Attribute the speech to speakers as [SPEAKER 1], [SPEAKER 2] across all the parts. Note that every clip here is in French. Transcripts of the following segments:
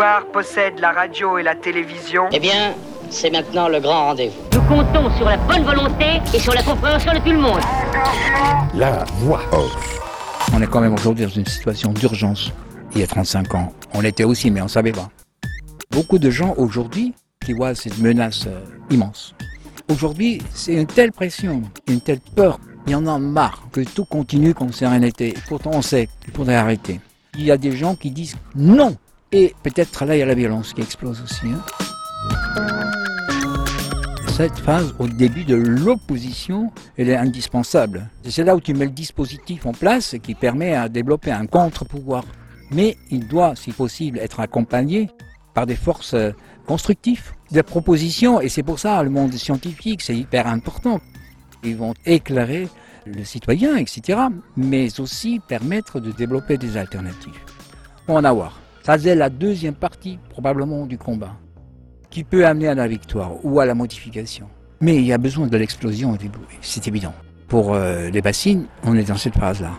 [SPEAKER 1] pouvoir possède la radio et la télévision.
[SPEAKER 2] Eh bien, c'est maintenant le grand rendez-vous.
[SPEAKER 3] Nous comptons sur la bonne volonté et sur la compréhension de tout le monde.
[SPEAKER 4] La voix off.
[SPEAKER 5] On est quand même aujourd'hui dans une situation d'urgence. Il y a 35 ans, on l'était aussi, mais on ne savait pas. Beaucoup de gens aujourd'hui qui voient cette menace euh, immense. Aujourd'hui, c'est une telle pression, une telle peur. Il y en a marre que tout continue comme sérénité. Pourtant, on sait qu'il faudrait arrêter. Il y a des gens qui disent non. Et peut-être là, il y a la violence qui explose aussi. hein. Cette phase au début de l'opposition, elle est indispensable. C'est là où tu mets le dispositif en place qui permet à développer un contre-pouvoir. Mais il doit, si possible, être accompagné par des forces euh, constructives, des propositions. Et c'est pour ça, le monde scientifique, c'est hyper important. Ils vont éclairer le citoyen, etc. Mais aussi permettre de développer des alternatives. On va en avoir. Ça, c'est la deuxième partie, probablement, du combat qui peut amener à la victoire ou à la modification. Mais il y a besoin de l'explosion c'est évident. Pour euh, les bassines, on est dans cette phase-là.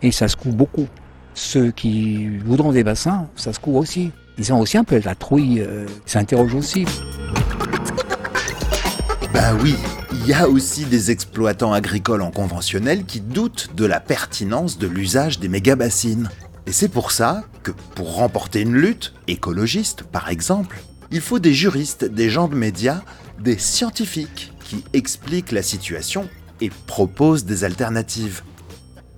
[SPEAKER 5] Et ça se coud beaucoup. Ceux qui voudront des bassins, ça se coud aussi. Ils ont aussi un peu la trouille, euh, s'interrogent aussi.
[SPEAKER 6] Ben oui, il y a aussi des exploitants agricoles en conventionnel qui doutent de la pertinence de l'usage des méga-bassines. Et c'est pour ça que, pour remporter une lutte, écologiste par exemple, il faut des juristes, des gens de médias, des scientifiques qui expliquent la situation et proposent des alternatives.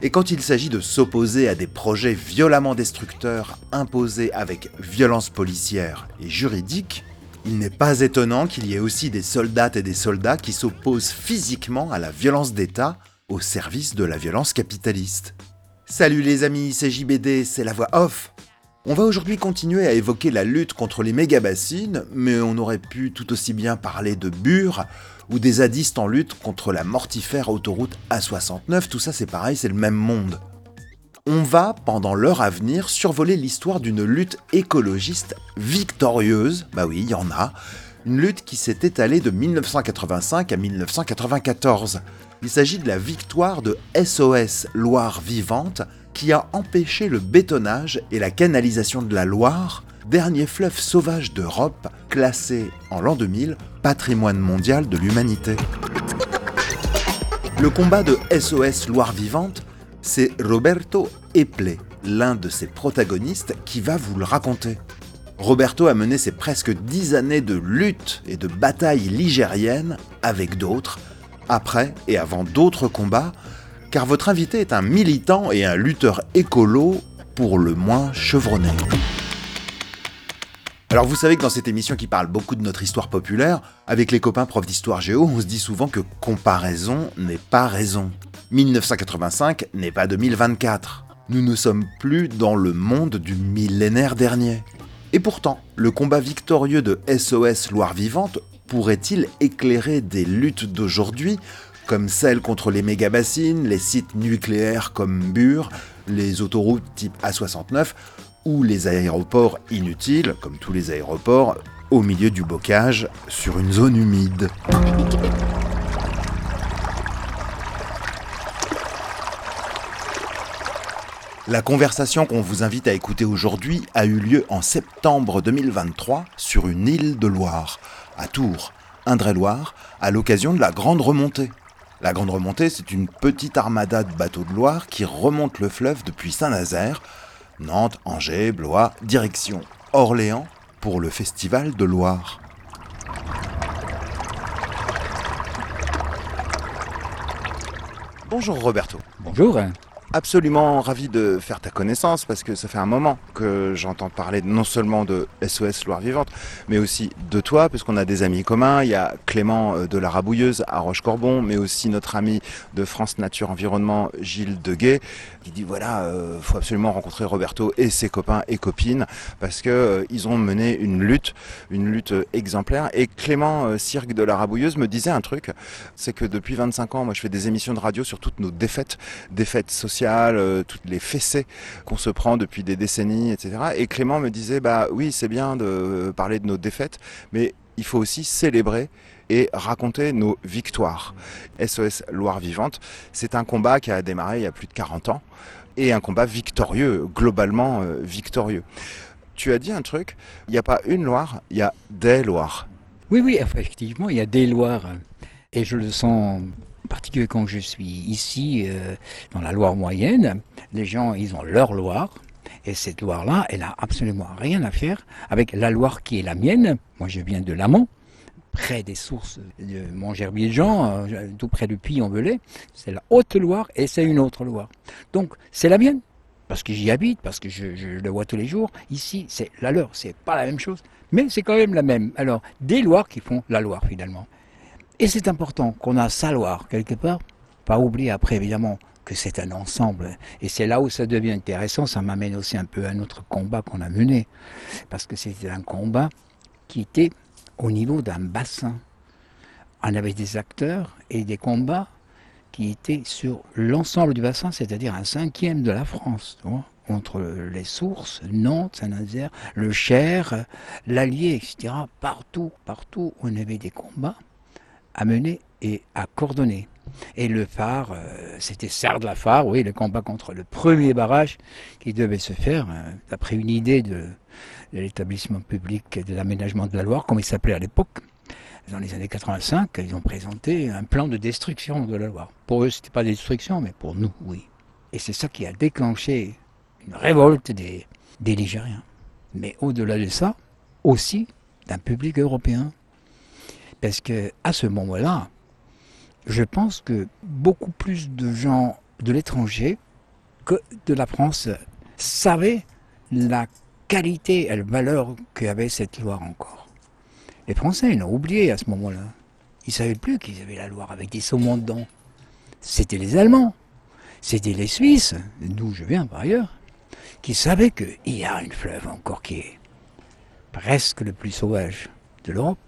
[SPEAKER 6] Et quand il s'agit de s'opposer à des projets violemment destructeurs imposés avec violence policière et juridique, il n'est pas étonnant qu'il y ait aussi des soldates et des soldats qui s'opposent physiquement à la violence d'État au service de la violence capitaliste. Salut les amis, c'est JBD, c'est la voix off. On va aujourd'hui continuer à évoquer la lutte contre les méga-bassines, mais on aurait pu tout aussi bien parler de Bure ou des zadistes en lutte contre la mortifère autoroute A69, tout ça c'est pareil, c'est le même monde. On va, pendant l'heure à venir, survoler l'histoire d'une lutte écologiste victorieuse, bah oui, il y en a, une lutte qui s'est étalée de 1985 à 1994. Il s'agit de la victoire de SOS Loire Vivante, qui a empêché le bétonnage et la canalisation de la Loire, dernier fleuve sauvage d'Europe, classé en l'an 2000 patrimoine mondial de l'humanité. Le combat de SOS Loire Vivante, c'est Roberto Eple, l'un de ses protagonistes, qui va vous le raconter. Roberto a mené ses presque dix années de lutte et de bataille ligérienne avec d'autres, après et avant d'autres combats, car votre invité est un militant et un lutteur écolo pour le moins chevronné. Alors vous savez que dans cette émission qui parle beaucoup de notre histoire populaire, avec les copains profs d'histoire géo, on se dit souvent que comparaison n'est pas raison. 1985 n'est pas 2024. Nous ne sommes plus dans le monde du millénaire dernier. Et pourtant, le combat victorieux de SOS Loire Vivante pourrait-il éclairer des luttes d'aujourd'hui, comme celles contre les méga-bassines, les sites nucléaires comme Bure, les autoroutes type A69, ou les aéroports inutiles, comme tous les aéroports, au milieu du bocage, sur une zone humide La conversation qu'on vous invite à écouter aujourd'hui a eu lieu en septembre 2023 sur une île de Loire, à Tours, Indre-et-Loire, à l'occasion de la Grande Remontée. La Grande Remontée, c'est une petite armada de bateaux de Loire qui remonte le fleuve depuis Saint-Nazaire, Nantes, Angers, Blois, direction Orléans pour le Festival de Loire. Bonjour Roberto.
[SPEAKER 5] Bonjour.
[SPEAKER 6] Absolument ravi de faire ta connaissance parce que ça fait un moment que j'entends parler non seulement de SOS Loire Vivante, mais aussi de toi, puisqu'on a des amis communs. Il y a Clément euh, de la Rabouilleuse à Roche-Corbon, mais aussi notre ami de France Nature Environnement, Gilles Deguet, qui dit voilà, euh, faut absolument rencontrer Roberto et ses copains et copines parce que euh, ils ont mené une lutte, une lutte euh, exemplaire. Et Clément euh, Cirque de la Rabouilleuse me disait un truc, c'est que depuis 25 ans, moi je fais des émissions de radio sur toutes nos défaites, défaites sociales, toutes les fessées qu'on se prend depuis des décennies, etc. Et Clément me disait bah oui, c'est bien de parler de nos défaites, mais il faut aussi célébrer et raconter nos victoires. SOS Loire Vivante, c'est un combat qui a démarré il y a plus de 40 ans et un combat victorieux, globalement euh, victorieux.
[SPEAKER 7] tu as dit un truc, il n'y a pas une Loire, il y a des Loires.
[SPEAKER 5] Oui, oui, effectivement, il y a des Loires. Et je le sens en particulier quand je suis ici, euh, dans la Loire moyenne. Les gens, ils ont leur Loire. Et cette Loire-là, elle a absolument rien à faire avec la Loire qui est la mienne. Moi, je viens de l'Amont, près des sources de Montgerbier-Jean, euh, tout près du Puy-en-Velay. C'est la Haute-Loire et c'est une autre Loire. Donc, c'est la mienne parce que j'y habite, parce que je, je, le vois tous les jours. Ici, c'est la leur, c'est pas la même chose, mais c'est quand même la même. Alors, des Loires qui font la Loire finalement. Et c'est important qu'on a sa Loire quelque part. Pas oublier après évidemment que c'est un ensemble. Et c'est là où ça devient intéressant. Ça m'amène aussi un peu à un autre combat qu'on a mené, parce que c'était un combat qui était au niveau d'un bassin. On avait des acteurs et des combats qui étaient sur l'ensemble du bassin, c'est-à-dire un cinquième de la France, entre les sources, Nantes, Saint-Nazaire, le Cher, l'Allier, etc. Partout, partout, on avait des combats à mener et à coordonner. Et le phare, euh, c'était de la phare oui, le combat contre le premier barrage qui devait se faire, euh, d'après une idée de, de l'établissement public de l'aménagement de la Loire, comme il s'appelait à l'époque. Dans les années 85, ils ont présenté un plan de destruction de la Loire. Pour eux, ce n'était pas destruction, mais pour nous, oui. Et c'est ça qui a déclenché une révolte des, des Ligériens. Mais au-delà de ça, aussi d'un public européen. Parce que à ce moment-là, je pense que beaucoup plus de gens de l'étranger que de la France savaient la qualité et la valeur qu'avait cette Loire encore. Les Français, ils l'ont oublié à ce moment-là. Ils ne savaient plus qu'ils avaient la Loire avec des saumons dedans. C'était les Allemands, c'était les Suisses, d'où je viens par ailleurs, qui savaient qu'il y a une fleuve encore qui est presque le plus sauvage de l'Europe.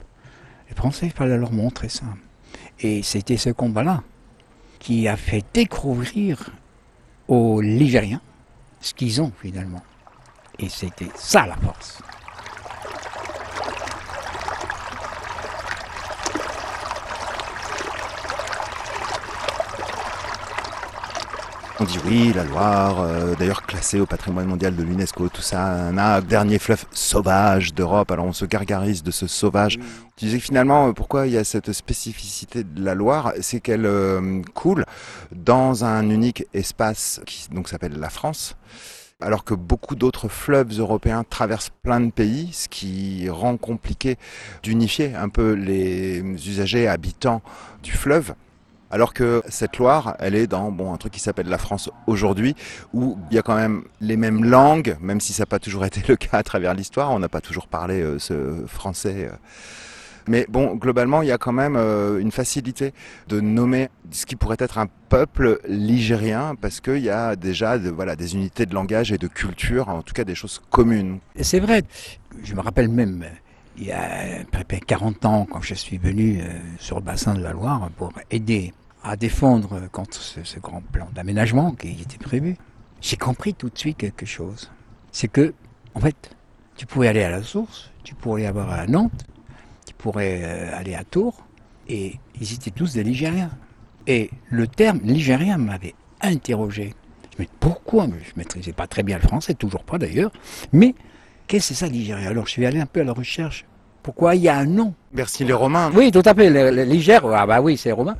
[SPEAKER 5] Les Français, il fallait leur montrer ça. Et c'était ce combat-là qui a fait découvrir aux Ligériens ce qu'ils ont finalement. Et c'était ça la force.
[SPEAKER 7] On dit oui, la Loire, euh, d'ailleurs classée au patrimoine mondial de l'UNESCO, tout ça, un dernier fleuve sauvage d'Europe. Alors on se gargarise de ce sauvage. Tu disais finalement, euh, pourquoi il y a cette spécificité de la Loire, c'est qu'elle euh, coule dans un unique espace qui donc s'appelle la France. Alors que beaucoup d'autres fleuves européens traversent plein de pays, ce qui rend compliqué d'unifier un peu les usagers habitants du fleuve. Alors que cette Loire, elle est dans bon un truc qui s'appelle la France aujourd'hui, où il y a quand même les mêmes langues, même si ça n'a pas toujours été le cas à travers l'histoire. On n'a pas toujours parlé euh, ce français. Euh. Mais bon, globalement, il y a quand même euh, une facilité de nommer ce qui pourrait être un peuple ligérien, parce qu'il y a déjà voilà, des unités de langage et de culture, en tout cas des choses communes.
[SPEAKER 5] C'est vrai, je me rappelle même il y a près 40 ans, quand je suis venu euh, sur le bassin de la Loire pour aider à défendre contre ce, grand plan d'aménagement qui était prévu, j'ai compris tout de suite quelque chose. C'est que, en fait, tu pouvais aller à la source, tu pourrais aller à Nantes, tu pourrais euh, aller à Tours, et ils étaient tous des Ligériens. Et le terme ligérien m'avait interrogé. Je me pourquoi? Je ne maîtrisais pas très bien le français, toujours pas d'ailleurs, mais Qu'est-ce que c'est ça l'Igérie Alors je suis allé un peu à la recherche. Pourquoi il y a un nom?
[SPEAKER 7] Merci les Romains.
[SPEAKER 5] Oui, tout à fait. L'Igère, ah bah oui, c'est romain.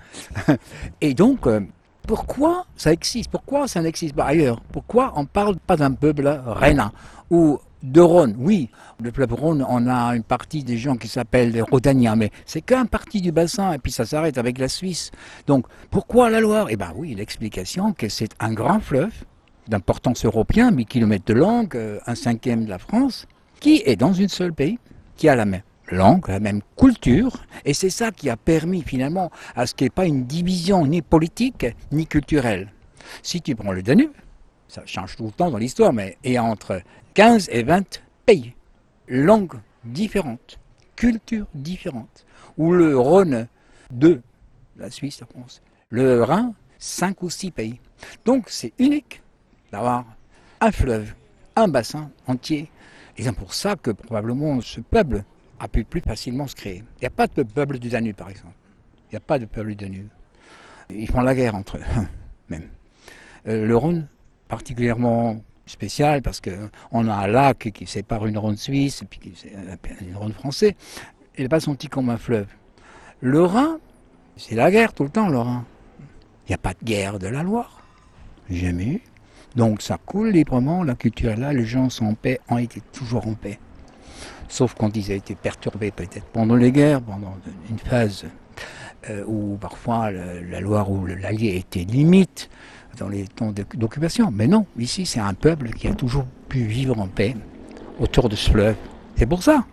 [SPEAKER 5] Et donc, euh, pourquoi ça existe? Pourquoi ça n'existe pas ailleurs? Pourquoi on ne parle pas d'un peuple rhénan? Ou de Rhône Oui, le peuple Rhône, on a une partie des gens qui s'appellent les Rhodaniens, mais c'est qu'un partie du bassin et puis ça s'arrête avec la Suisse. Donc, pourquoi la Loire? Eh bien oui, l'explication que c'est un grand fleuve d'importance européenne, 1000 km de langue, euh, un cinquième de la France, qui est dans une seule pays, qui a la même langue, la même culture, et c'est ça qui a permis finalement à ce qu'il n'y ait pas une division ni politique ni culturelle. Si tu prends le Danube, ça change tout le temps dans l'histoire, mais a entre 15 et 20 pays, langues différentes, cultures différentes, ou le Rhône, 2, la Suisse, la France, le Rhin, 5 ou 6 pays. Donc c'est unique d'avoir un fleuve, un bassin entier. Et c'est pour ça que probablement ce peuple a pu plus facilement se créer. Il n'y a pas de peuple du Danube, par exemple. Il n'y a pas de peuple du Danube. Ils font la guerre entre eux, même. Euh, le Rhône, particulièrement spécial parce qu'on a un lac qui sépare une ronde suisse et puis une ronde française. Il n'est pas senti comme un fleuve. Le Rhin, c'est la guerre tout le temps, le Rhin. Il n'y a pas de guerre de la Loire. Jamais eu. Donc ça coule librement, la culture est là, les gens sont en paix, ont été toujours en paix. Sauf quand ils ont été perturbés peut-être pendant les guerres, pendant une phase euh, où parfois la Loire ou l'Allier était limite dans les temps d'occupation. Mais non, ici c'est un peuple qui a toujours pu vivre en paix autour de ce fleuve. C'est pour ça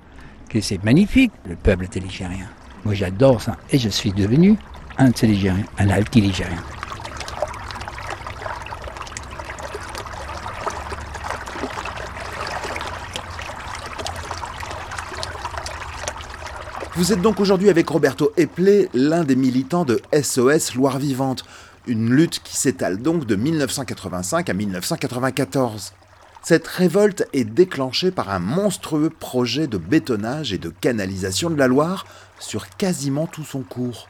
[SPEAKER 5] que c'est magnifique, le peuple ligérien. Moi j'adore ça et je suis devenu un Ligérien, un altiligérien.
[SPEAKER 6] Vous êtes donc aujourd'hui avec Roberto Eplé, l'un des militants de SOS Loire Vivante, une lutte qui s'étale donc de 1985 à 1994. Cette révolte est déclenchée par un monstrueux projet de bétonnage et de canalisation de la Loire sur quasiment tout son cours.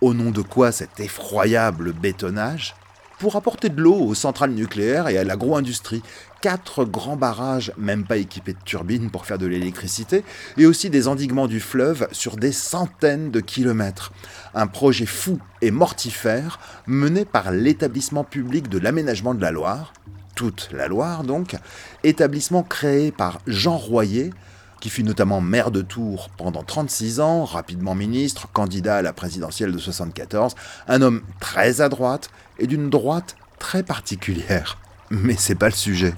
[SPEAKER 6] Au nom de quoi cet effroyable bétonnage Pour apporter de l'eau aux centrales nucléaires et à l'agro-industrie. Quatre grands barrages, même pas équipés de turbines pour faire de l'électricité, et aussi des endiguements du fleuve sur des centaines de kilomètres. Un projet fou et mortifère mené par l'établissement public de l'aménagement de la Loire, toute la Loire donc, établissement créé par Jean Royer, qui fut notamment maire de Tours pendant 36 ans, rapidement ministre, candidat à la présidentielle de 74, un homme très à droite et d'une droite très particulière. Mais c'est pas le sujet.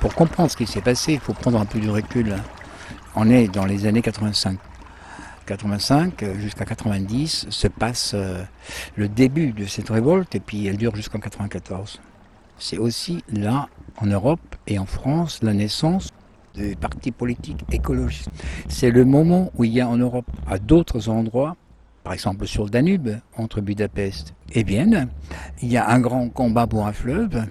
[SPEAKER 5] Pour comprendre ce qui s'est passé, il faut prendre un peu du recul. On est dans les années 85. 85 jusqu'à 90 se passe euh, le début de cette révolte et puis elle dure jusqu'en 94 c'est aussi là, en Europe et en France, la naissance des partis politiques écologistes. C'est le moment où il y a en Europe, à d'autres endroits, par exemple sur le Danube, entre Budapest et Vienne, il y a un grand combat pour un fleuve.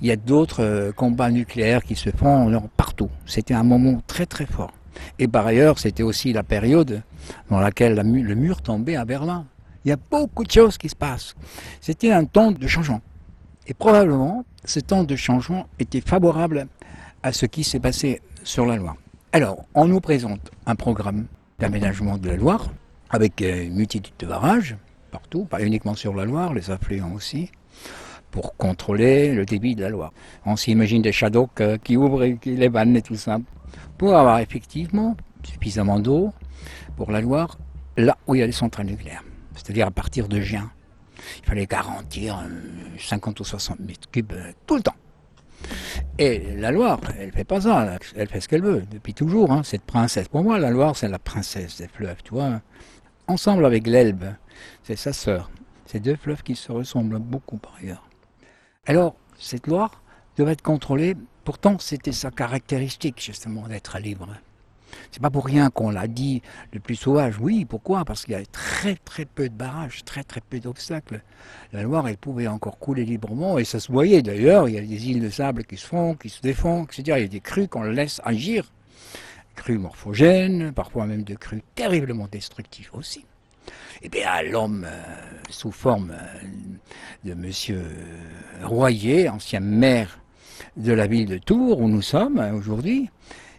[SPEAKER 5] Il y a d'autres euh, combats nucléaires qui se font partout. C'était un moment très très fort. Et par ailleurs, c'était aussi la période dans laquelle le mur tombait à Berlin. Il y a beaucoup de choses qui se passent. C'était un temps de changement. Et probablement, ce temps de changement était favorable à ce qui s'est passé sur la Loire. Alors, on nous présente un programme d'aménagement de la Loire, avec une multitude de barrages, partout, pas uniquement sur la Loire, les affluents aussi, pour contrôler le débit de la Loire. On s'imagine des shadows qui ouvrent les vannes et tout ça, pour avoir effectivement suffisamment d'eau pour la Loire, là où il y a les centrales nucléaires, c'est-à-dire à partir de Gien. Il fallait garantir 50 euh, ou 60 mètres cubes euh, tout le temps. Et la Loire, elle fait pas ça, elle fait ce qu'elle veut, depuis toujours, hein, cette princesse. Pour moi, la Loire, c'est la princesse des fleuves, tu vois. Ensemble avec l'Elbe, c'est sa sœur. Ces deux fleuves qui se ressemblent beaucoup par ailleurs. Alors, cette Loire devait être contrôlée, pourtant c'était sa caractéristique justement d'être libre. C'est pas pour rien qu'on l'a dit le plus sauvage. Oui, pourquoi? Parce qu'il y a très très peu de barrages, très très peu d'obstacles. La Loire, elle pouvait encore couler librement et ça se voyait d'ailleurs. Il y a des îles de sable qui se font, qui se défont, etc. Il y a des crues qu'on laisse agir. Crues morphogènes, parfois même de crues terriblement destructives aussi. Eh bien l'homme, euh, sous forme euh, de monsieur Royer, ancien maire de la ville de Tours, où nous sommes hein, aujourd'hui,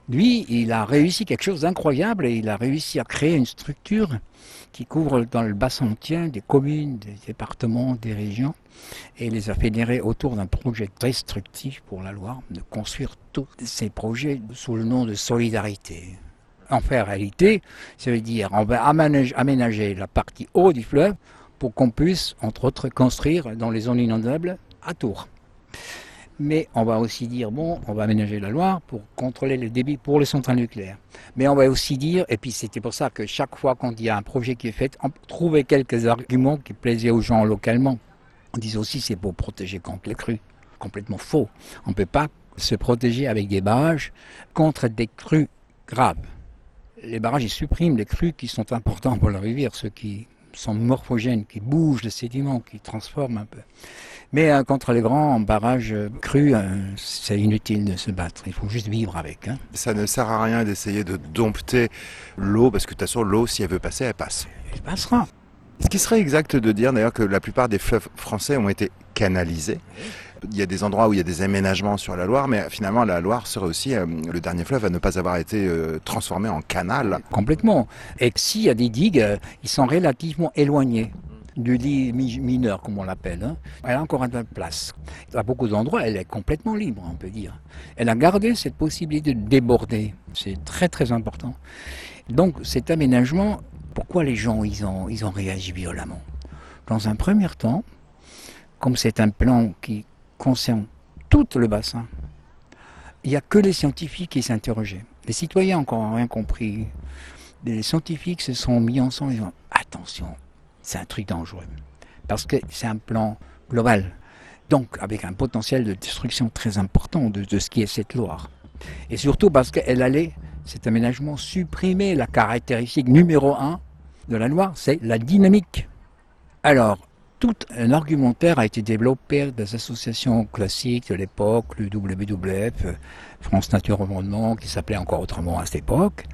[SPEAKER 5] lui, il a réussi quelque chose d'incroyable et il a réussi à créer une structure qui couvre dans le bassin entier des communes, des départements, des régions et les a fédérés autour d'un projet destructif pour la Loire, de construire tous ces projets sous le nom de solidarité. En fait, réalité, ça veut dire on va aménager la partie haut du fleuve pour qu'on puisse, entre autres, construire dans les zones inondables à Tours mais on va aussi dire, bon, on va aménager la Loire pour contrôler le débit pour les centrales nucléaires. Mais on va aussi dire, et puis c'était pour ça que chaque fois qu'il y a un projet qui est fait, on trouvait quelques arguments qui plaisaient aux gens localement. On disait aussi c'est pour protéger contre les crues. Complètement faux. On ne peut pas se protéger avec des barrages contre des crues graves. Les barrages, ils suppriment les crues qui sont importants pour la rivière, ceux qui sont morphogènes, qui bougent le sédiment, qui transforment un peu. Mais euh, contre les grands barrages crus, euh, c'est inutile de se battre. Il faut juste vivre avec. Hein.
[SPEAKER 8] Ça ne sert à rien d'essayer de dompter l'eau, parce que de toute façon, l'eau, si elle veut passer, elle passe.
[SPEAKER 5] Elle passera.
[SPEAKER 6] Ce qui serait exact de dire d'ailleurs que la plupart des fleuves français ont été canalisés. Il y a des endroits où il y a des aménagements sur la Loire, mais finalement la Loire serait aussi euh, le dernier fleuve à ne pas avoir été euh, transformé en canal.
[SPEAKER 5] Complètement. Et s'il y a des digues, euh, ils sont relativement éloignés du lit mi- mineur, comme on l'appelle. hein. Elle a encore un peu de place. À beaucoup d'endroits, elle est complètement libre, on peut dire. Elle a gardé cette possibilité de déborder. C'est très très important. Donc cet aménagement, pourquoi les gens ils ont, ils ont réagi violemment? Dans un premier temps, comme c'est un plan qui concerne tout le bassin, il n'y a que les scientifiques qui s'interrogeaient. Les citoyens n'ont rien compris. Les scientifiques se sont mis ensemble et ont attention, c'est un truc dangereux. Parce que c'est un plan global. Donc avec un potentiel de destruction très important de, ce qui est cette Loire. Et surtout parce qu'elle allait, cet aménagement, supprimer la caractéristique numéro un de la Loire, c'est la dynamique. Alors, tout un argumentaire a été développé des associations classiques de l'époque, le WWF, France Nature Environnement, qui s'appelait encore autrement à cette époque.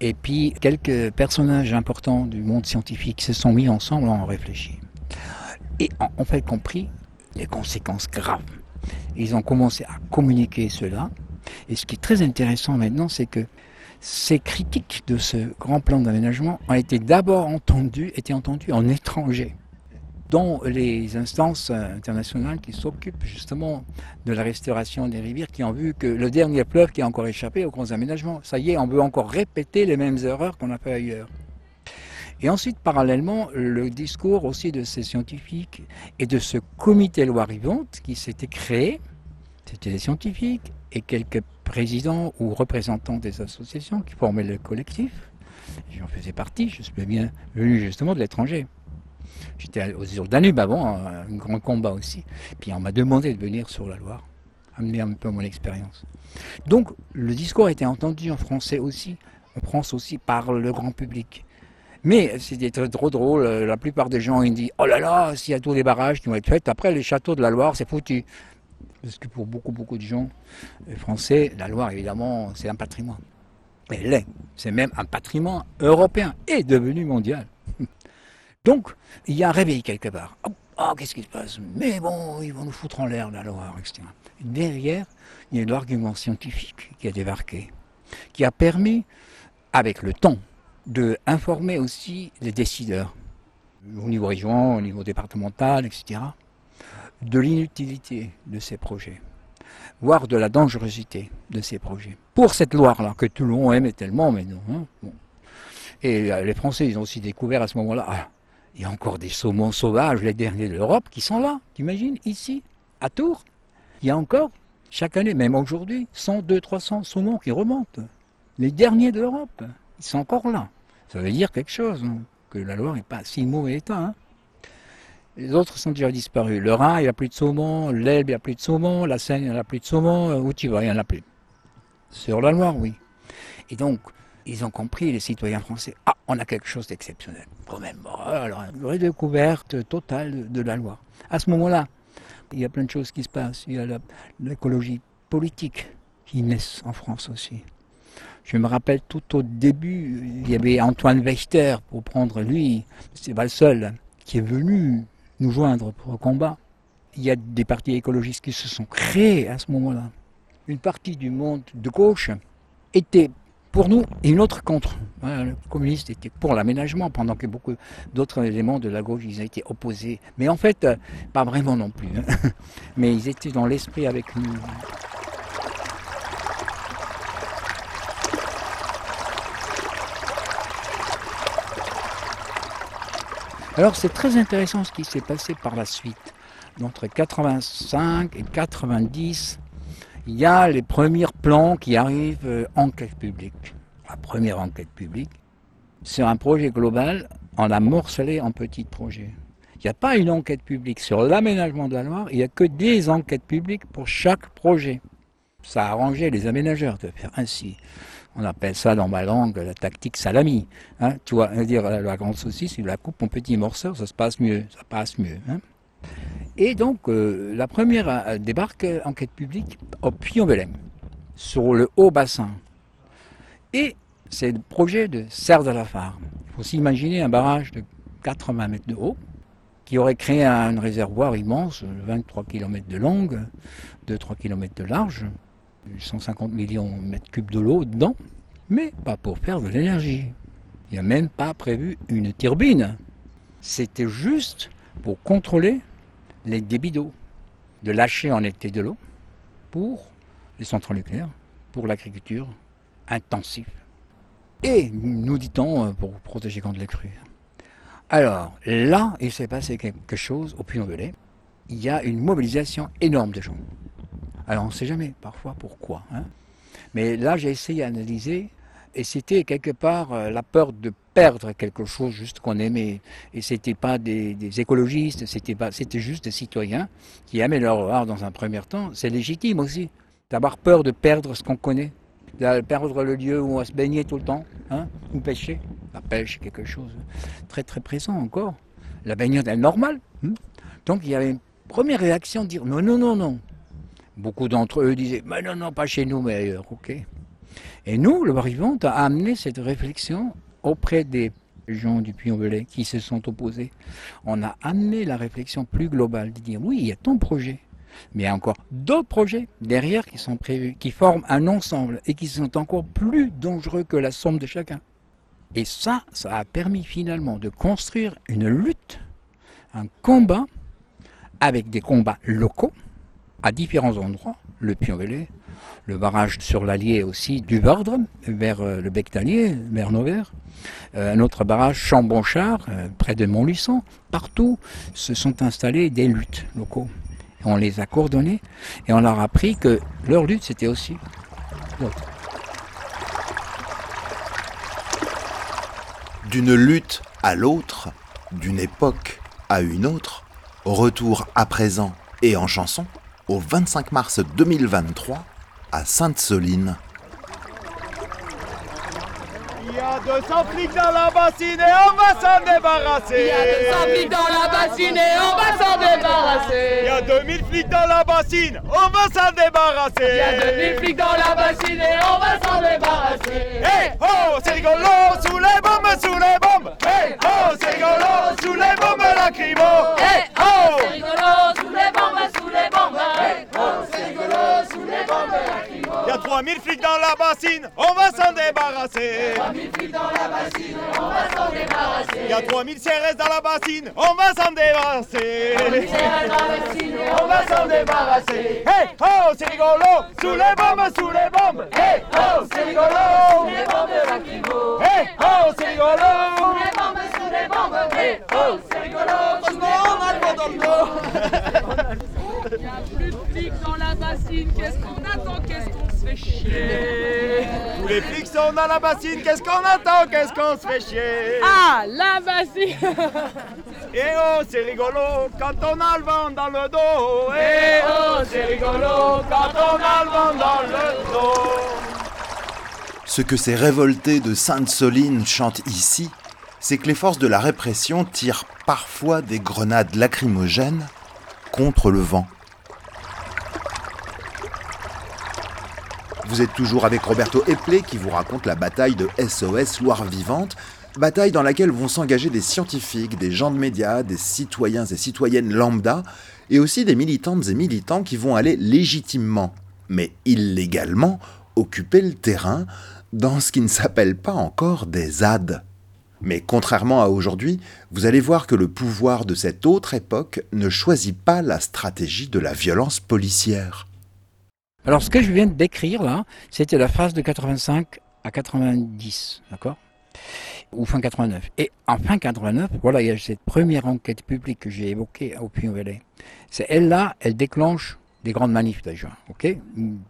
[SPEAKER 5] Et puis, quelques personnages importants du monde scientifique se sont mis ensemble, ont réfléchi. Et ont ont fait compris les conséquences graves. Ils ont commencé à communiquer cela. Et ce qui est très intéressant maintenant, c'est que ces critiques de ce grand plan d'aménagement ont été d'abord entendues, étaient entendues en étranger dans les instances internationales qui s'occupent justement de la restauration des rivières, qui ont vu que le dernier fleuve qui a encore échappé aux grands aménagements, ça y est, on veut encore répéter les mêmes erreurs qu'on a fait ailleurs. Et ensuite, parallèlement, le discours aussi de ces scientifiques et de ce comité loi vivante qui s'était créé, c'était des scientifiques et quelques présidents ou représentants des associations qui formaient le collectif. J'en faisais partie, je suis bien venu justement de l'étranger. J'étais aux îles Danube avant, un grand combat aussi. Puis on m'a demandé de venir sur la Loire, amener un peu mon expérience. Donc le discours a été entendu en français aussi, en France aussi, par le grand public. Mais c'était trop drôle, euh, la plupart des gens ils disent Oh là là, s'il y a tous les barrages qui vont être faits, après les châteaux de la Loire, c'est foutu. Parce que pour beaucoup, beaucoup de gens euh, français, la Loire, évidemment, c'est un patrimoine. Elle l'est. C'est même un patrimoine européen et devenu mondial. Donc, il y a un réveil quelque part. Oh, oh, qu'est-ce qui se passe? Mais bon, ils vont nous foutre en l'air la Loire, etc. Derrière, il y a l'argument scientifique qui a débarqué, qui a permis, avec le temps, de informer aussi les décideurs, au niveau régional, au niveau départemental, etc., de l'inutilité de ces projets, voire de la dangerosité de ces projets. Pour cette Loire-là, que tout le monde aimait tellement, mais non. hein. Et euh, les Français, ils ont aussi découvert à ce moment-là, ah, il y a encore des saumons sauvages, les derniers de l'Europe, qui sont là. T'imagines, ici, à Tours, il y a encore, chaque année, même aujourd'hui, 100, 200, 300 saumons qui remontent. Les derniers de l'Europe, ils sont encore là. Ça veut dire quelque chose, hein, que la Loire n'est pas si mauvais état. hein. Les autres sont déjà disparus. Le Rhin, il n'y a plus de saumon. L'Elbe, il n'y a plus de saumon. La Seine, il n'y en a plus de saumon. Où tu vas, il n'y en a plus. Sur la Loire, oui. Et donc, ils ont compris, les citoyens français, ah, on a quelque chose d'exceptionnel. Quand même, alors, une redécouverte totale de la Loire. À ce moment-là, il y a plein de choses qui se passent. Il y a l'écologie politique qui naît en France aussi. Je me rappelle tout au début, il y avait Antoine Wechter, pour prendre lui, c'est pas le seul, qui est venu nous joindre pour le combat. Il y a des partis écologistes qui se sont créés à ce moment-là. Une partie du monde de gauche était pour nous et une autre contre. Le communiste était pour l'aménagement, pendant que beaucoup d'autres éléments de la gauche, ils été opposés. Mais en fait, euh, pas vraiment non plus. hein. Mais ils étaient dans l'esprit avec nous. Alors c'est très intéressant ce qui s'est passé par la suite. Entre 85 et 90, il y a les premiers plans qui arrivent euh, enquête publique. La première enquête publique, c'est un projet global, on l'a morcelé en petits projets. Il n'y a pas une enquête publique sur l'aménagement de la Loire, il n'y a que des enquêtes publiques pour chaque projet. Ça a arrangé les aménageurs de faire ainsi. On appelle ça dans ma langue la tactique salami. Hein, tu vois, dire la, grande saucisse, tu la coupes en petits morceaux, ça se passe mieux, ça passe mieux. hein. Et donc, euh, la première euh, débarque euh, enquête publique au Puy-en-Velem, sur le haut bassin. Et c'est le projet de Serre de la Farm. Il faut s'imaginer un barrage de 80 mètres de haut, qui aurait créé un réservoir immense, 23 km de longue, 2-3 km de large, 150 millions de mètres cubes de l'eau dedans, mais pas pour faire de l'énergie. Il n'y a même pas prévu une turbine. C'était juste pour contrôler les débits d'eau, de lâcher en été de l'eau pour les centrales nucléaires, pour l'agriculture intensive. Et, nous dit-on, pour protéger contre les crues. Alors, là, il s'est passé quelque chose au Puy-en-Velay. Il y a une mobilisation énorme de gens. Alors, on ne sait jamais parfois pourquoi. Hein. Mais là, j'ai essayé d'analyser, et c'était quelque part euh, la peur de perdre quelque chose juste qu'on aimait. Et c'était pas des, écologistes, c'était pas, c'était juste des citoyens qui aimaient leur art dans un premier temps. C'est légitime aussi d'avoir peur de perdre ce qu'on connaît, de perdre le lieu où on se baigner tout le temps, hein, ou pêcher. La pêche, quelque chose très très présent encore. La baignade est normale. Hein. Donc il y avait une première réaction de dire non, non, non, non. Beaucoup d'entre eux disaient mais non, non, pas chez nous, mais ailleurs, ok. Et nous, le Barivant a amené cette réflexion auprès des gens du Puy-en-Velay qui se sont opposés. On a amené la réflexion plus globale de dire oui, il y a ton projet, mais il y a encore d'autres projets derrière qui sont prévus, qui forment un ensemble et qui sont encore plus dangereux que la somme de chacun. Et ça, ça a permis finalement de construire une lutte, un combat, avec des combats locaux, à différents endroits, le Puy-en-Velay, le barrage sur l'Allier aussi du Vardre, vers euh, le bec d'Allier, vers Novert, euh, un autre barrage Chambonchard, euh, près de Montluçon, partout se sont installées des luttes locaux. On les a coordonnés et on leur a appris que leur lutte c'était aussi l'autre.
[SPEAKER 6] D'une lutte à l'autre, d'une époque à une autre, retour à présent et en chanson, au 25 mars 2023, à Sainte-Soline.
[SPEAKER 8] Il y a 200 flics dans la bassine et on va s'en débarrasser.
[SPEAKER 9] Il y a 200 flics dans la bassine et on va s'en débarrasser.
[SPEAKER 8] Il y a 2000 flics dans la bassine, on va s'en débarrasser.
[SPEAKER 9] Il y a 2000 flics dans la bassine et on va s'en débarrasser.
[SPEAKER 8] Hey oh, c'est rigolo, sous les bombes, sous les bombes. Hey oh, c'est rigolo, sous les bombes lacrymo.
[SPEAKER 9] Hey oh, c'est rigolo, sous les bombes, sous les bombes. Hey oh, c'est rigolo, sous les bombes lacrymo.
[SPEAKER 8] Il y a 3000 flics dans la bassine, on va s'en débarrasser.
[SPEAKER 9] 3000 flics dans la bassine, on va s'en débarrasser.
[SPEAKER 8] Il y a 3000 CRS dans la bassine, on va s'en débarrasser.
[SPEAKER 9] CRS dans la bassine, on va s'en débarrasser.
[SPEAKER 8] Hey oh, c'est rigolo, sous les bombes, sous les bombes.
[SPEAKER 9] Hey oh, c'est rigolo, sous les bombes lacrymo.
[SPEAKER 8] Hey oh, c'est rigolo.
[SPEAKER 9] Sous les bombes, sous les bombes. Hey oh, c'est rigolo, sous les bombes
[SPEAKER 8] dans le dos.
[SPEAKER 10] Il n'y a plus de flics dans la bassine, qu'est-ce qu'on attend, qu'est-ce qu'on se fait chier
[SPEAKER 8] Tous les flics sont dans la bassine, qu'est-ce qu'on attend, qu'est-ce qu'on se fait chier
[SPEAKER 10] Ah, la bassine
[SPEAKER 8] Eh oh, c'est rigolo quand on a le vent dans le dos
[SPEAKER 9] Eh oh, c'est rigolo quand on a le vent dans le dos
[SPEAKER 6] Ce que ces révoltés de Sainte-Soline chantent ici, c'est que les forces de la répression tirent parfois des grenades lacrymogènes contre le vent. Vous êtes toujours avec Roberto Eplé qui vous raconte la bataille de SOS Loire Vivante, bataille dans laquelle vont s'engager des scientifiques, des gens de médias, des citoyens et citoyennes lambda, et aussi des militantes et militants qui vont aller légitimement, mais illégalement, occuper le terrain dans ce qui ne s'appelle pas encore des ZAD. Mais contrairement à aujourd'hui, vous allez voir que le pouvoir de cette autre époque ne choisit pas la stratégie de la violence policière.
[SPEAKER 5] Alors ce que je viens de décrire là, c'était la phase de 85 à 90, d'accord? Ou fin 89. Et en fin 89, voilà, il y a cette première enquête publique que j'ai évoquée au Puy-en-Velay. C'est elle-là, elle déclenche des grandes manifs déjà, ok?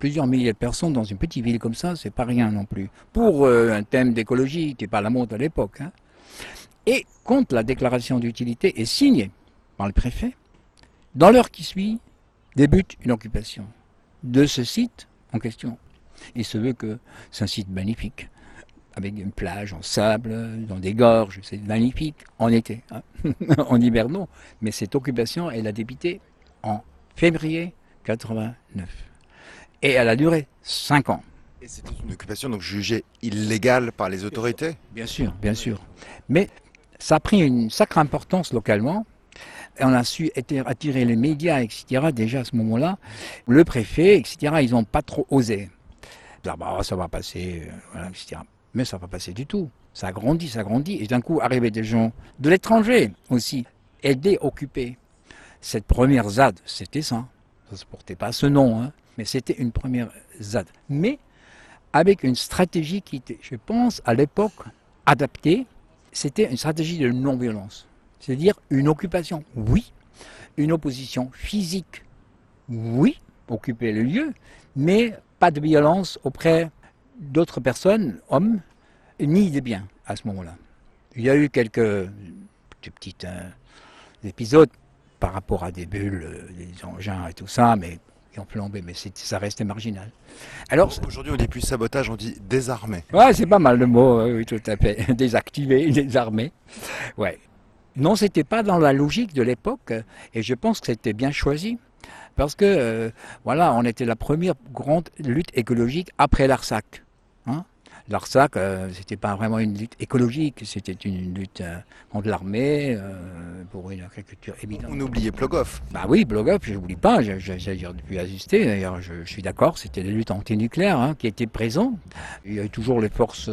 [SPEAKER 5] Plusieurs milliers de personnes dans une petite ville comme ça, c'est pas rien non plus. Pour euh, un thème d'écologie qui n'est pas la mode à l'époque. Hein. Et quand la déclaration d'utilité est signée par le préfet, dans l'heure qui suit, débute une occupation de ce site en question. Il se veut que c'est un site magnifique, avec une plage en sable, dans des gorges, c'est magnifique en été. Hein. en hiver, non. Mais cette occupation, elle a débuté en février 89. Et elle a duré 5 ans.
[SPEAKER 7] Et c'était une occupation donc jugée illégale par les autorités?
[SPEAKER 5] Bien sûr, bien sûr. Mais Ça a pris une sacrée importance localement. On a su attirer les médias, etc. Déjà à ce moment-là, le préfet, etc. Ils n'ont pas trop osé. Bah, ça va passer, voilà, etc. Mais ça va pas passer du tout. Ça grandit, ça grandit. Et d'un coup, arrivaient des gens de l'étranger aussi, aider, occuper. Cette première ZAD, c'était ça. Ça ne portait pas ce nom, hein, mais c'était une première ZAD. Mais avec une stratégie qui était, je pense, à l'époque, adaptée. C'était une stratégie de non-violence. C'est-à-dire une occupation, oui. Une opposition physique, oui, occuper le lieu, mais pas de violence auprès d'autres personnes, hommes, ni de biens à ce moment-là. Il y a eu quelques petits euh, épisodes par rapport à des bulles, euh, des engins et tout ça, mais qui ont flambé, mais ça restait marginal.
[SPEAKER 7] Alors aujourd'hui, on dit plus sabotage, on dit désarmé.
[SPEAKER 5] Ouais, c'est pas mal le mot, oui, tout à fait. Désactiver, désarmer. Ouais. Non, c'était pas dans la logique de l'époque, et je pense que c'était bien choisi. Parce que, euh, voilà, on était la première grande lutte écologique après l'Arsac. Hein L'Arsac, euh, c'était pas vraiment une lutte écologique, c'était une lutte euh, contre l'armée, euh, pour une agriculture évidente.
[SPEAKER 7] On oubliait Plogov.
[SPEAKER 5] Bah oui, Plogov, je n'oublie pas, j'ai depuis assister, d'ailleurs, je, suis d'accord, c'était des luttes antinucléaires hein, qui étaient présentes. Il y a eu toujours les forces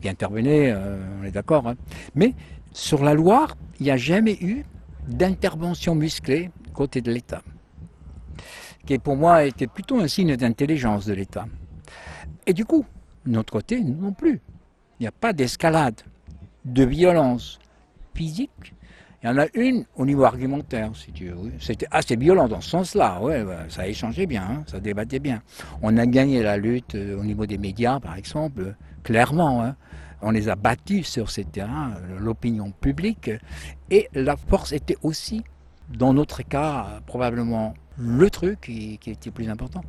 [SPEAKER 5] qui intervenaient, on est d'accord. Hein. Mais sur la Loire, il n'y a jamais eu d'intervention musclée côté de l'État, qui pour moi était plutôt un signe d'intelligence de l'État. Et du coup, notre côté, non plus. Il n'y a pas d'escalade, de violence physique. Il y en a une au niveau argumentaire, si tu veux. C'était assez violent dans ce sens-là. Ouais, ça a échangé bien, hein, ça débattait bien. On a gagné la lutte euh, au niveau des médias, par exemple, clairement. Hein. On les a battus sur ces terrains, l'opinion publique. Et la force était aussi, dans notre cas, probablement le truc qui, qui était plus important.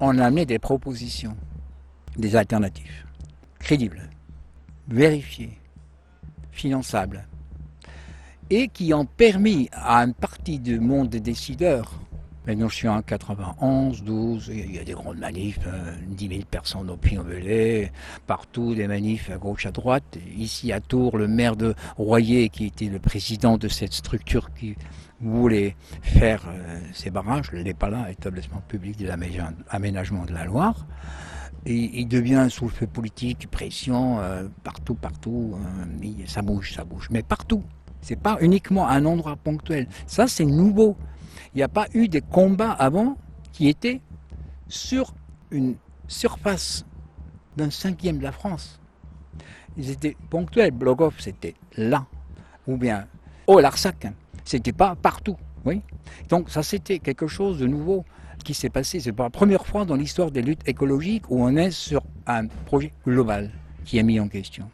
[SPEAKER 5] On a amené des propositions des alternatives crédibles, vérifiées, finançables, et qui ont permis à une partie du monde des décideurs, maintenant je suis en 91, 12, il y a des grandes manifs, 10 euh, 000 personnes au Pionvelet, partout des manifs à gauche, à droite. Ici à Tours, le maire de Royer, qui était le président de cette structure qui voulait faire euh, ces barrages, le pas établissement public de l'aménagement de la Loire, il devient sous le feu politique, pression, euh, partout, partout. Ça bouge, ça bouge. Mais partout. C'est pas uniquement un endroit ponctuel. Ça, c'est nouveau. Il n'y a pas eu des combats avant qui étaient sur une surface d'un cinquième de la France. Ils étaient ponctuels. Blogov, c'était là. Ou bien, oh, Larsac, c'était pas partout. Oui. Donc, ça, c'était quelque chose de nouveau qui s'est passé. C'est pas la première fois dans l'histoire des luttes écologiques où on est sur un projet global qui est mis en question.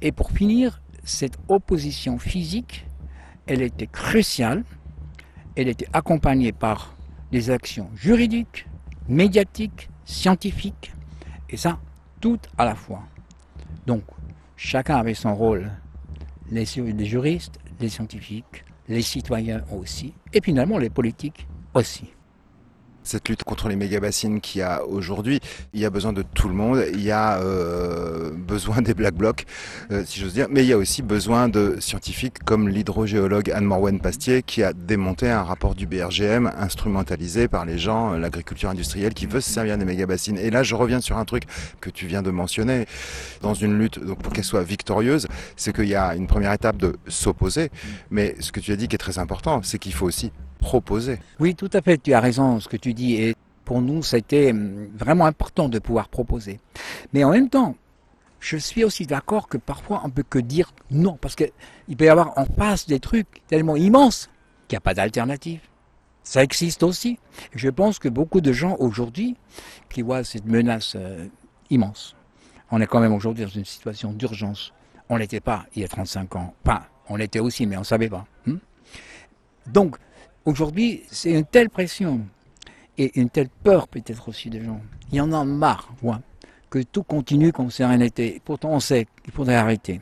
[SPEAKER 5] Et pour finir, cette opposition physique, elle était cruciale. Elle était accompagnée par des actions juridiques, médiatiques, scientifiques, et ça, tout à la fois. Donc, chacun avait son rôle. Les, les juristes, les scientifiques, les citoyens aussi, et finalement les politiques aussi
[SPEAKER 7] cette lutte contre les méga-bassines qu'il y a aujourd'hui, il y a besoin de tout le monde, il y a euh, besoin des black blocs, euh, si j'ose dire, mais il y a aussi besoin de scientifiques comme l'hydrogéologue Anne-Morwen Pastier qui a démonté un rapport du BRGM instrumentalisé par les gens, euh, l'agriculture industrielle qui veut se servir des méga-bassines. Et là, je reviens sur un truc que tu viens de mentionner. Dans une lutte, pour qu'elle soit victorieuse, c'est qu'il y a une première étape de s'opposer, mais ce que tu as dit qui est très important, c'est qu'il faut aussi proposer.
[SPEAKER 5] Oui, tout à fait, tu as raison ce que tu dis. Et pour nous, c'était hum, vraiment important de pouvoir proposer. Mais en même temps, je suis aussi d'accord que parfois on peut que dire non, parce qu'il peut y avoir en face des trucs tellement immenses qu'il n'y a pas d'alternative. Ça existe aussi. Je pense que beaucoup de gens aujourd'hui qui voient cette menace euh, immense, on est quand même aujourd'hui dans une situation d'urgence. On n'était pas il y a 35 ans. Enfin, on l'était aussi, mais on ne savait pas. Hein. Donc, Aujourd'hui, c'est une telle pression et une telle peur peut-être aussi des gens. Il y en a marre, moi, que tout continue comme si rien n'était. Pourtant, on sait qu'il faudrait arrêter.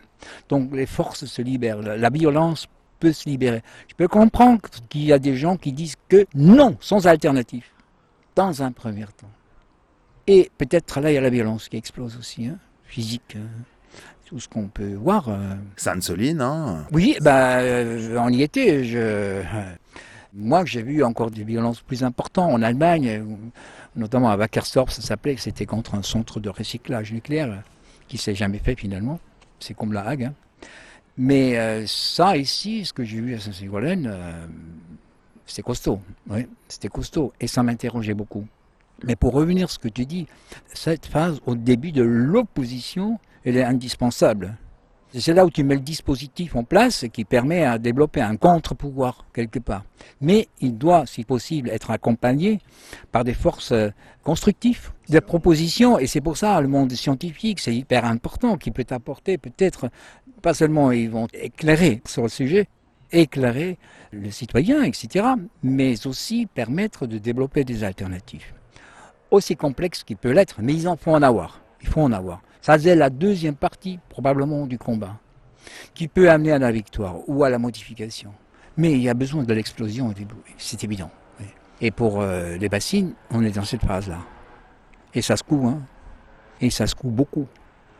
[SPEAKER 5] Donc les forces se libèrent, la violence peut se libérer. Je peux comprendre qu'il y a des gens qui disent que non, sans alternative, dans un premier temps. Et peut-être là, il y a la violence qui explose aussi, hein, physique. Hein. tout ce qu'on peut voir. euh.
[SPEAKER 6] Sainte-Soline, hein
[SPEAKER 5] Oui, bah, euh, on y était. Je... Moi, j'ai vu encore des violences plus importantes en Allemagne, notamment à Wackersdorf, ça s'appelait, c'était contre un centre de recyclage nucléaire qui s'est jamais fait finalement. C'est comme la Hague. hein. Mais euh, ça, ici, ce que j'ai vu à Saint-Ségolène, euh, costaud. C'était costaud. Et ça m'interrogeait beaucoup. Mais pour revenir à ce que tu dis, cette phase au début de l'opposition, elle est indispensable. C'est là où tu mets le dispositif en place qui permet à développer un contre-pouvoir quelque part. Mais il doit, si possible, être accompagné par des forces euh, constructives, des propositions. Et c'est pour ça le monde scientifique, c'est hyper important, qui peut apporter peut-être, pas seulement ils vont éclairer sur le sujet, éclairer le citoyen, etc., mais aussi permettre de développer des alternatives. Aussi complexes qu'ils peuvent l'être, mais ils en font en avoir. Il faut en avoir. Ça c'est la deuxième partie probablement du combat, qui peut amener à la victoire ou à la modification. Mais il y a besoin de l'explosion, c'est évident. Et pour euh, les bassines, on est dans cette phase-là. Et ça se coud, hein. Et ça se coud beaucoup.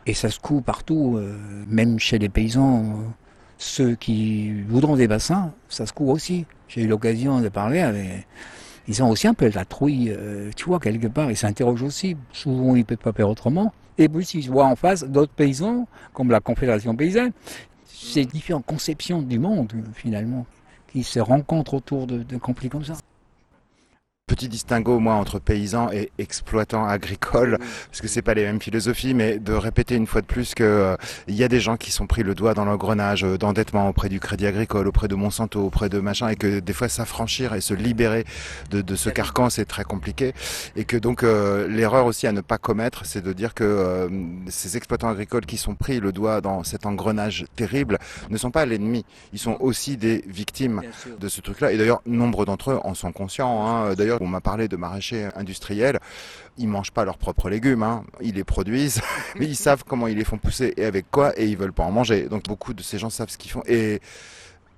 [SPEAKER 5] Et ça se coud partout, euh, même chez les paysans. euh, ceux qui voudront des bassins, ça se coud aussi. J'ai eu l'occasion de parler avec... Ils ont aussi un peu la trouille, tu vois, quelque part. Ils s'interrogent aussi. Souvent, ils ne peuvent pas faire autrement. Et puis, ils voient en face d'autres paysans, comme la Confédération paysanne. C'est différentes conceptions du monde, finalement, qui se rencontrent autour de, de conflits comme ça.
[SPEAKER 7] Petit distinguo, moi, entre paysans et exploitants agricoles, parce que c'est pas les mêmes philosophies, mais de répéter une fois de plus que euh, il y a des gens qui sont pris le doigt dans l'engrenage euh, d'endettement auprès du Crédit Agricole, auprès de Monsanto, auprès de machin, et que des fois s'affranchir et se libérer de, de ce carcan, c'est très compliqué, et que donc euh, l'erreur aussi à ne pas commettre, c'est de dire que euh, ces exploitants agricoles qui sont pris le doigt dans cet engrenage terrible ne sont pas l'ennemi, ils sont aussi des victimes de ce truc-là. Et d'ailleurs, nombre d'entre eux en sont conscients. Hein. D'ailleurs, on m'a parlé de maraîchers industriels. Ils mangent pas leurs propres légumes. Hein. Ils les produisent, mais ils savent comment ils les font pousser et avec quoi, et ils veulent pas en manger. Donc beaucoup de ces gens savent ce qu'ils font. Et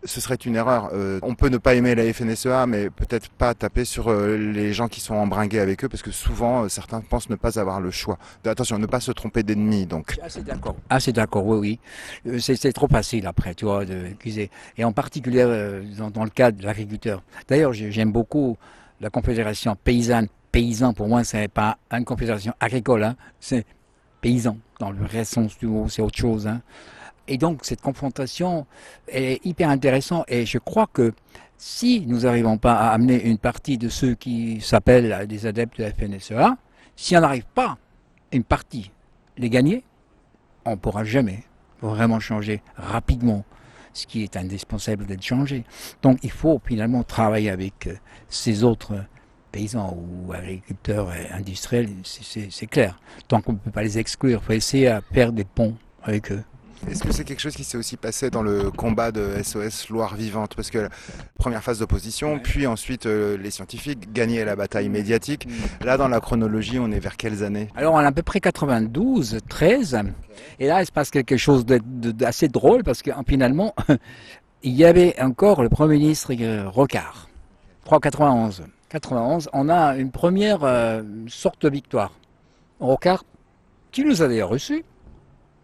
[SPEAKER 7] ce serait une erreur. Euh, on peut ne pas aimer la FNSEA, mais peut-être pas taper sur euh, les gens qui sont embringués avec eux, parce que souvent, euh, certains pensent ne pas avoir le choix. Attention, ne pas se tromper d'ennemi, donc.
[SPEAKER 5] Ah, c'est d'accord. Ah, c'est d'accord, oui, oui. C'est c'est trop facile après, tu vois, d'accuser. Et en particulier euh, dans, dans le cadre de l'agriculteur. D'ailleurs, j'ai- j'aime beaucoup la confédération paysanne. Paysan, pour moi, c'est pas une confédération agricole, hein. c'est paysan. Dans le vrai sens du mot, c'est autre chose. Hein. Et donc, cette confrontation est hyper intéressante. Et je crois que si nous n'arrivons pas à amener une partie de ceux qui s'appellent des adeptes de la FNSEA, si on n'arrive pas, une partie, les gagner, on ne pourra jamais vraiment changer rapidement ce qui est indispensable d'être changé. Donc il faut finalement travailler avec euh, ces autres paysans ou agriculteurs et industriels, c'est clair. Tant qu'on ne peut pas les exclure, il faut essayer à faire des ponts avec eux.
[SPEAKER 7] Est-ce que c'est quelque chose qui s'est aussi passé dans le combat de SOS Loire Vivante Parce que la première phase d'opposition, puis ensuite euh, les scientifiques gagnaient la bataille médiatique. Là, dans la chronologie, on est vers quelles années?
[SPEAKER 5] Alors, on a à peu près 92, 13. Et là, il se passe quelque chose d'assez drôle parce que finalement, il y avait encore le Premier ministre euh, Rocard. 3 91. 91, on a une première euh, sorte de victoire. Rocard, qui nous a d'ailleurs reçus.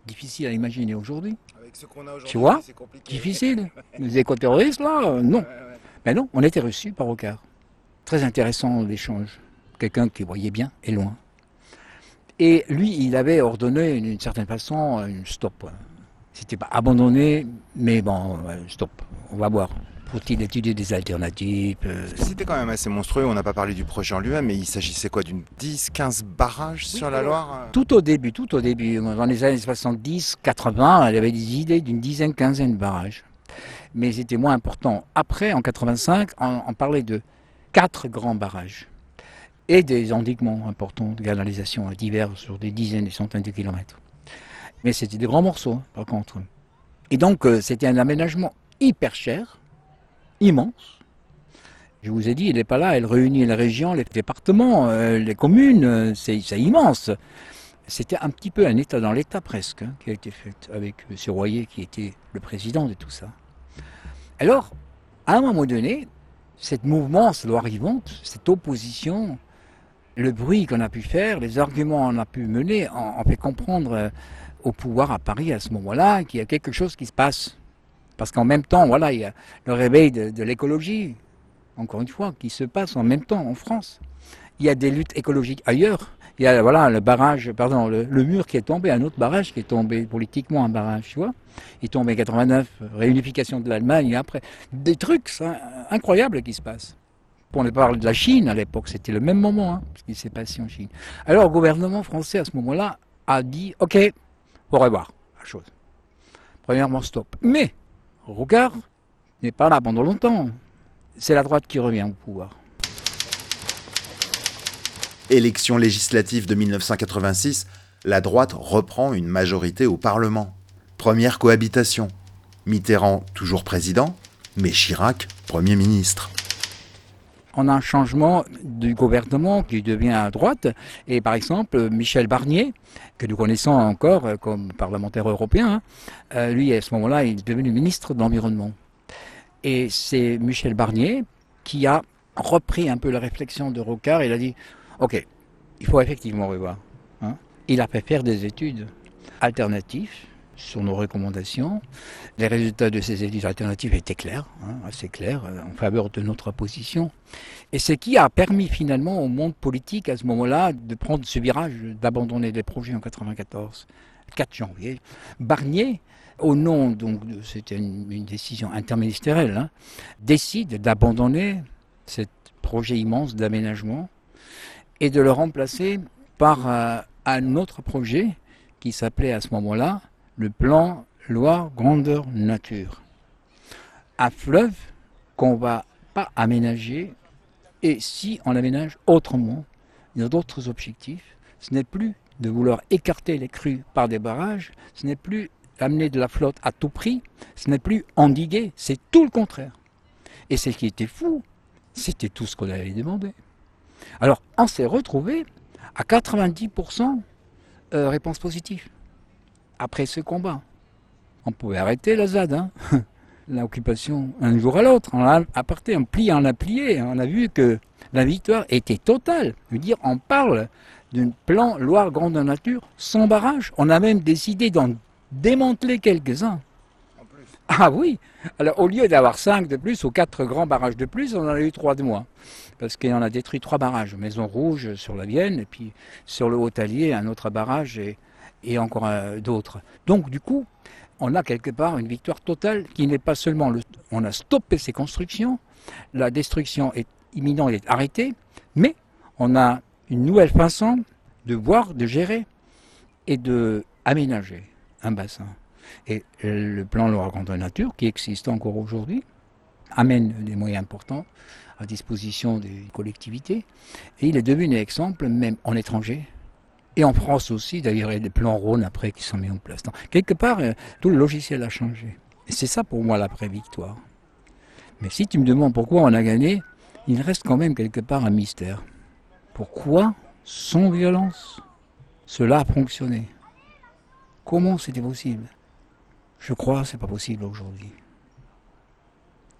[SPEAKER 5] Difficile à imaginer aujourd'hui. Tu vois Difficile. Les éco-terroristes, là, euh, non. Mais non, on était reçus par Rocard. Très intéressant l'échange. Quelqu'un qui voyait bien et loin. Et lui, il avait ordonné d'une certaine façon une stop. C'était pas abandonné, mais bon, stop. On va voir. Faut-il étudier des alternatives euh,
[SPEAKER 7] C'était quand même assez monstrueux, on n'a pas parlé du projet en lui-même, mais il s'agissait quoi d'une 10, 15 barrages sur la Loire euh
[SPEAKER 5] Tout au début, tout au début, dans les années 70, 80, elle avait des idées d'une dizaine, quinzaine de barrages. Mais c'était moins important. Après, en 85, on, on parlait de quatre grands barrages et des endiguements importants de canalisation divers sur des dizaines et centaines de kilomètres. Mais c'était des grands morceaux, hein, par contre. Et donc, euh, c'était un aménagement hyper cher, immense. Je vous ai dit, il n'est pas là, elle réunit les régions, les départements, euh, les communes, euh, c'est immense. C'était un petit peu un État dans l'État presque, hein, qui a été fait avec M. Royer, qui était le président de tout ça. Alors, à un moment donné, cette mouvement, Loire vivante, cette opposition, le bruit qu'on a pu faire, les arguments qu'on a pu mener, on, on fait comprendre euh, au pouvoir à Paris à ce moment-là qu'il y a quelque chose qui se passe. Parce qu'en même temps, voilà, il y a le réveil de, l'écologie, encore une fois, qui se passe en même temps en France. Il y a des luttes écologiques ailleurs. Il y a voilà le barrage, pardon, le, mur qui est tombé, un autre barrage qui est tombé politiquement, un barrage, tu vois. Il est tombé en 89, réunification de l'Allemagne, et après des trucs incroyables qui se passent. Pour ne parler de la Chine à l'époque, c'était le même moment, hein, ce qui s'est passé en Chine. Alors le gouvernement français à ce moment-là a dit, ok, au revoir, la chose. Premièrement, stop. Mais Rocard n'est pas là pendant longtemps. C'est la droite qui revient au pouvoir.
[SPEAKER 6] Élection législative de 1986, la droite reprend une majorité au Parlement. Première cohabitation. Mitterrand toujours président, mais Chirac Premier ministre.
[SPEAKER 5] On a un changement du gouvernement qui devient à droite. Et par exemple, Michel Barnier, que nous connaissons encore comme parlementaire européen, hein, lui, à ce moment-là, il est devenu ministre de l'Environnement. Et c'est Michel Barnier qui a repris un peu la réflexion de Rocard. Il a dit Ok, il faut effectivement revoir. Hein. Il a fait faire des études alternatives sur nos recommandations. Les résultats de ces études alternatives étaient clairs, hein, assez clairs, en faveur de notre position. Et ce qui a permis finalement au monde politique à ce moment-là de prendre ce virage, d'abandonner les projets en 94. 4 janvier, Barnier, au nom, donc, c'était une, une, décision interministérielle, hein, décide d'abandonner ce projet immense d'aménagement et de le remplacer par euh, un autre projet qui s'appelait à ce moment-là le plan Loire Grandeur Nature. Un fleuve qu'on va pas aménager et si on l'aménage autrement, il y a d'autres objectifs. Ce n'est plus de vouloir écarter les crues par des barrages, ce n'est plus amener de la flotte à tout prix, ce n'est plus endiguer, c'est tout le contraire. Et ce qui était fou, c'était tout ce qu'on avait demandé. Alors, on s'est retrouvé à 90% euh, réponse positive après ce combat. On pouvait arrêter la ZAD, hein l'occupation un jour à l'autre. On a apporté un pli, on a plié, on a vu que la victoire était totale. Je dire, on parle d'un plan Loire Grande Nature sans barrage. On a même décidé d'en démanteler quelques-uns. Ah oui Alors au lieu d'avoir cinq de plus ou quatre grands barrages de plus, on en a eu trois de moins. Parce qu'on a détruit trois barrages. Maison Rouge sur la Vienne, et puis sur le Haut-Allier, un autre barrage, et, et encore euh, d'autres. Donc du coup, on a quelque part une victoire totale qui n'est pas seulement le... On a stoppé ces constructions, la destruction est imminente, elle est arrêtée, mais on a une nouvelle façon de voir, de gérer et de aménager un bassin. Et le plan Loire Grande Nature, qui existe encore aujourd'hui, amène des moyens importants à disposition des collectivités. Et il est devenu un exemple même en étranger. Et en France aussi, d'ailleurs, il y a des plans Rhône après qui sont mis en place. Quelque part, tout le logiciel a changé. Et c'est ça pour moi l'après-victoire. Mais si tu me demandes pourquoi on a gagné, il reste quand même quelque part un mystère. Pourquoi, sans violence, cela a fonctionné? Comment c'était possible? Je crois que ce n'est pas possible aujourd'hui.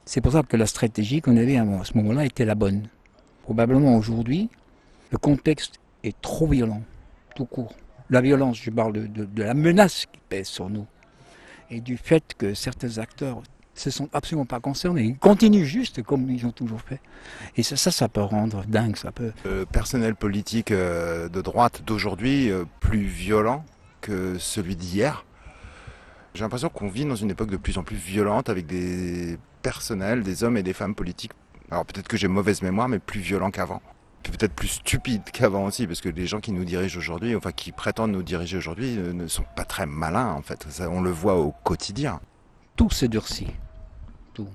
[SPEAKER 5] C'est pour ça que la stratégie qu'on avait à ce moment-là était la bonne. Probablement aujourd'hui, le contexte est trop violent, tout court. La violence, je parle de, de, la menace qui pèse sur nous et du fait que certains acteurs se sont absolument pas concernés. Ils continuent juste comme ils ont toujours fait. Et ça, ça, ça peut rendre dingue, ça peut.
[SPEAKER 7] Le personnel politique euh, de droite d'aujourd'hui euh, plus violent que celui d'hier. J'ai l'impression qu'on vit dans une époque de plus en plus violente avec des personnels, des hommes et des femmes politiques. Alors peut-être que j'ai mauvaise mémoire, mais plus violents qu'avant. Peut-être plus stupides qu'avant aussi, parce que les gens qui nous dirigent aujourd'hui, enfin qui prétendent nous diriger aujourd'hui, ne sont pas très malins en fait. On le voit au quotidien.
[SPEAKER 5] Tout se durcit. Tout.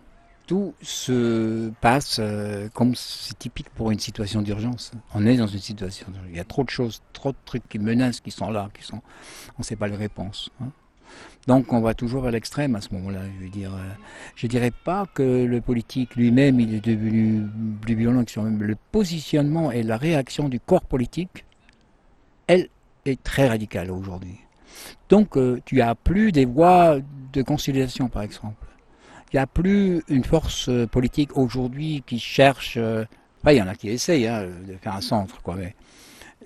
[SPEAKER 5] Tout se passe euh, comme c'est typique pour une situation d'urgence. On est dans une situation d'urgence. Il y a trop de choses, trop de trucs qui menacent, qui sont là, qui sont. On ne sait pas les réponses. Hein. Donc on va toujours à l'extrême à ce moment-là. Je veux dire, euh, je dirais pas que le politique lui-même est devenu plus violent que le positionnement et la réaction du corps politique, elle est très radicale aujourd'hui. Donc euh, tu as plus des voies de conciliation par exemple. Il n'y a plus une force politique aujourd'hui qui cherche. Euh, enfin, il y en a qui essayent hein, de faire un centre, quoi, mais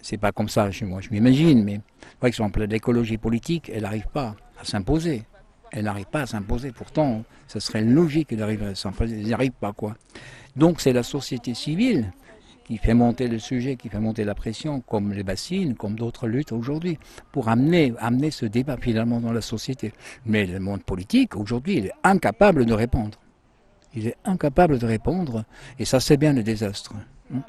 [SPEAKER 5] c'est pas comme ça chez moi, je m'imagine, mais par exemple, l'écologie politique, elle n'arrive pas à s'imposer. Elle n'arrive pas à s'imposer. Pourtant, ce serait logique d'arriver à s'imposer. Elle n'y pas, quoi. Donc, c'est la société civile qui fait monter le sujet, qui fait monter la pression, comme les bassines, comme d'autres luttes aujourd'hui, pour amener, amener ce débat finalement dans la société. Mais le monde politique, aujourd'hui, il est incapable de répondre. Il est incapable de répondre, et ça, c'est bien le désastre. hein.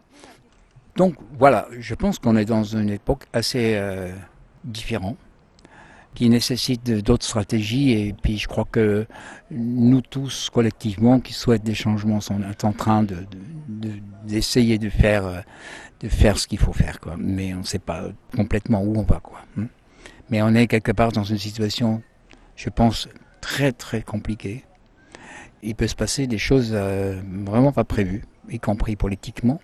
[SPEAKER 5] Donc voilà, je pense qu'on est dans une époque assez euh, différente, qui nécessite d'autres stratégies, et puis je crois que nous tous, collectivement, qui souhaitent des changements, sont en train de- de- de- d'essayer de, faire, de faire ce qu'il faut faire, quoi. mais on ne sait pas complètement où on va. Quoi. hein. Mais on est quelque part dans une situation, je pense, très très compliquée. Il peut se passer des choses euh, vraiment pas prévues, y compris politiquement,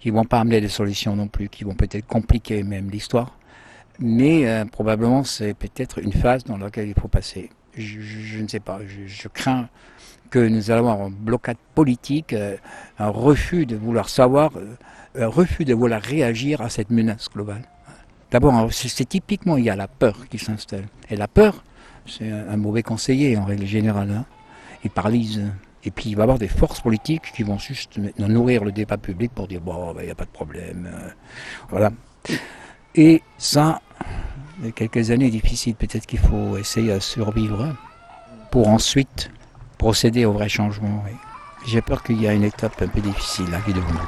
[SPEAKER 5] qui vont pas amener des solutions non plus, qui vont peut-être compliquer même l'histoire. Mais euh, probablement c'est peut-être une phase dans laquelle il faut passer. Je, ne sais pas, je, crains que nous allons avoir un blocage politique, euh, un refus de vouloir savoir, euh, un refus de vouloir réagir à cette menace globale. D'abord, c'est c'est typiquement, il y a la peur qui s'installe. Et la peur, c'est un, mauvais conseiller en règle générale. hein. Il paralyse. Et puis il va y avoir des forces politiques qui vont juste nourrir le débat public pour dire bon, ben, il n'y a pas de problème. voilà. Et ça, il y a quelques années difficiles, peut-être qu'il faut essayer à survivre pour ensuite procéder au vrai changement. J'ai peur qu'il y a une étape un peu difficile est devant nous.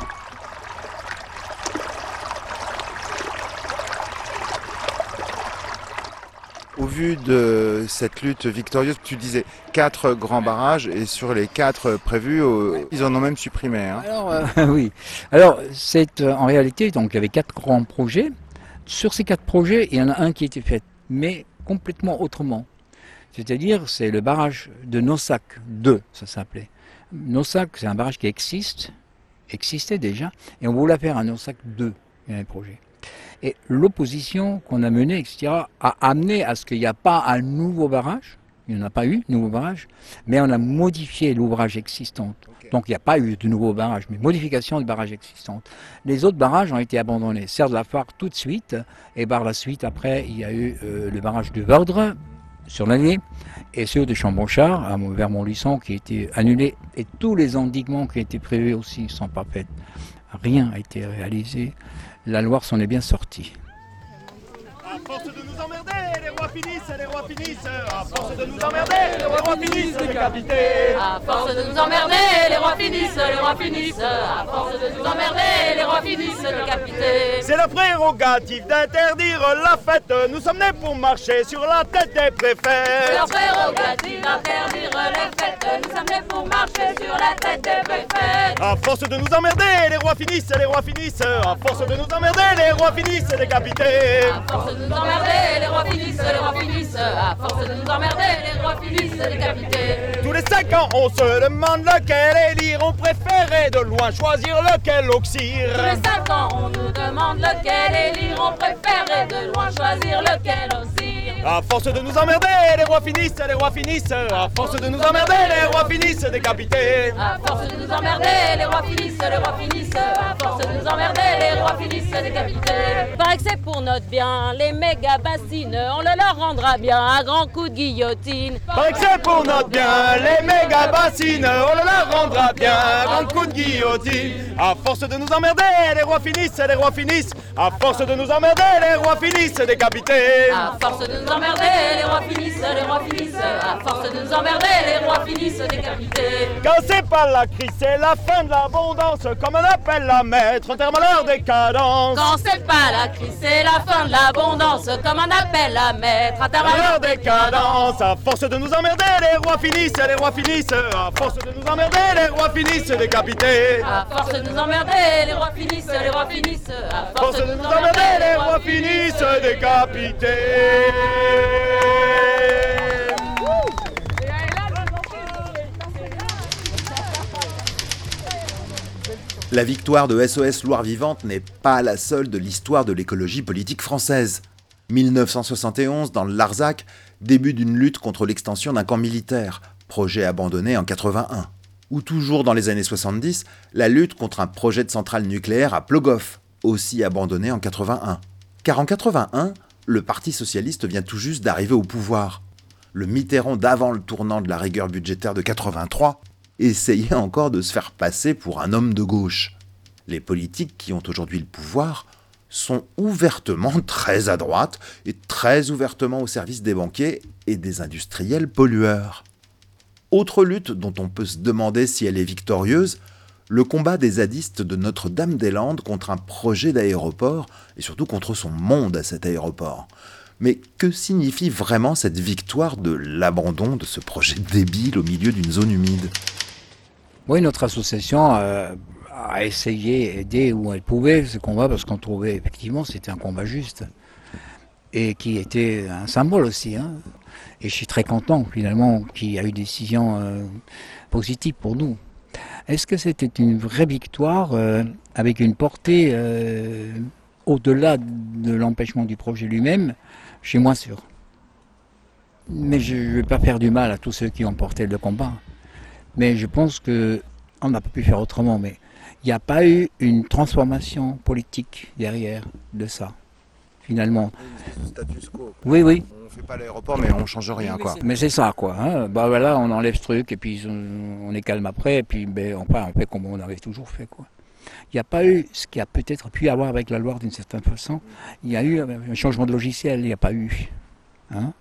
[SPEAKER 7] Au vu de cette lutte victorieuse, tu disais quatre grands barrages et sur les quatre prévus, ils en ont même supprimé. hein.
[SPEAKER 5] Alors, euh, oui. Alors, c'est euh, en réalité, donc, il y avait quatre grands projets. Sur ces quatre projets, il y en a un qui a été fait, mais complètement autrement. C'est-à-dire, c'est le barrage de Nossac 2, ça s'appelait. Nossac, c'est un barrage qui existe, existait déjà, et on voulait faire un Nossac 2, il y a un projet. Et l'opposition qu'on a menée, etc., a amené à ce qu'il n'y a pas un nouveau barrage, il n'y en a pas eu, nouveau barrage, mais on a modifié l'ouvrage existant. Donc il n'y a pas eu de nouveau barrage, mais modification de barrage existant. Les autres barrages ont été abandonnés. Serre de la Phare tout de suite, et par la suite, après, il y a eu euh, le barrage de Verdre sur l'année, et ceux de Chambonchard, vers Montluçon, qui a été annulé, et tous les endiguements qui étaient prévus aussi ne sont pas faits. Rien n'a été réalisé. La Loire s'en est bien sortie.
[SPEAKER 8] À force de nous emmerder, rois finissent, les rois finissent. À force de nous emmerder, les rois finissent décapités.
[SPEAKER 9] À force de nous emmerder, les rois finissent, les rois finissent. À force de nous emmerder, les rois finissent décapités.
[SPEAKER 8] C'est la prérogative d'interdire la fête. Nous sommes nés pour marcher sur la tête des
[SPEAKER 9] C'est
[SPEAKER 8] préfets.
[SPEAKER 9] leur prérogative d'interdire les fêtes. Nous sommes nés pour marcher sur la tête des préfets.
[SPEAKER 8] À force de nous emmerder, les rois finissent, les rois finissent. À force de nous emmerder, les rois finissent décapités.
[SPEAKER 9] À force de nous emmerder, les rois finissent, les rois finissent. À force de nous emmerder, les rois finissent décapités.
[SPEAKER 8] Tous les cinq ans, on se demande lequel élire. On préférait de loin choisir lequel oxyre.
[SPEAKER 9] Tous les cinq ans, on nous demande lequel élire. On préférait de loin choisir lequel aussi.
[SPEAKER 8] À force de nous emmerder, les rois finissent, les rois finissent. À force de nous emmerder, les rois finissent décapités.
[SPEAKER 9] À force de nous emmerder, les rois finissent, les rois finissent. À force de nous emmerder, les rois finissent décapités. Que c'est pour notre bien, les méga bassines, on le leur rendra bien à grands coups de guillotine.
[SPEAKER 8] Paraît que c'est pour notre bien, les méga bassines, on le leur rendra bien, un coup de guillotine. À force de nous emmerder, les rois finissent, les rois finissent. À force de nous emmerder, les rois finissent décapités.
[SPEAKER 9] À force de nous emmerder, les rois finissent, les rois finissent. À force de nous emmerder, les rois finissent décapités.
[SPEAKER 8] Quand c'est pas la crise, c'est la fin de l'abondance, comme on appelle la maître, en termes à leur décadence.
[SPEAKER 9] Quand c'est pas la crise, c'est la fin de l'abondance, comme on appelle la maître à
[SPEAKER 8] À
[SPEAKER 9] terre
[SPEAKER 8] leur décadence, à force de nous emmerder, les rois finissent, les rois finissent. À force de nous emmerder, les rois finissent décapités.
[SPEAKER 9] À force de nous emmerder, les rois finissent, les rois finissent. À
[SPEAKER 8] force de nous emmerder, les rois finissent décapités.
[SPEAKER 6] La victoire de SOS Loire Vivante n'est pas la seule de l'histoire de l'écologie politique française. 1971, dans le Larzac, début d'une lutte contre l'extension d'un camp militaire, projet abandonné en 81. Ou toujours dans les années 70, la lutte contre un projet de centrale nucléaire à Plogoff, aussi abandonné en 81. Car en 81, le Parti socialiste vient tout juste d'arriver au pouvoir. Le Mitterrand d'avant le tournant de la rigueur budgétaire de 83 essayait encore de se faire passer pour un homme de gauche. Les politiques qui ont aujourd'hui le pouvoir sont ouvertement très à droite et très ouvertement au service des banquiers et des industriels pollueurs. Autre lutte dont on peut se demander si elle est victorieuse, le combat des zadistes de Notre-Dame-des-Landes contre un projet d'aéroport et surtout contre son monde à cet aéroport. Mais que signifie vraiment cette victoire de l'abandon de ce projet débile au milieu d'une zone humide?
[SPEAKER 5] Oui, notre association euh, a essayé, aider où elle pouvait ce combat parce qu'on trouvait effectivement c'était un combat juste et qui était un symbole aussi. Hein. Et je suis très content finalement qu'il y a eu des décisions euh, pour nous. Est-ce que c'était une vraie victoire euh, avec une portée euh, au-delà de l'empêchement du projet lui-même? Je suis moins sûr. Mais je ne vais pas faire du mal à tous ceux qui ont porté le combat. Mais je pense que on n'a pas pu faire autrement. Mais il n'y a pas eu une transformation politique derrière de ça, finalement.
[SPEAKER 7] Status quo.
[SPEAKER 5] Oui, oui.
[SPEAKER 7] On fait pas l'aéroport, mais on change rien, quoi.
[SPEAKER 5] Mais c'est ça, quoi. Hein. Bah voilà, on enlève ce truc et puis on, est calme après et puis ben, on, on fait comme on avait toujours fait, quoi. Il n'y a pas eu ce qu'il y a peut-être pu y avoir avec la Loire d'une certaine façon. Il y a eu un changement de logiciel, il n'y a pas eu. Hein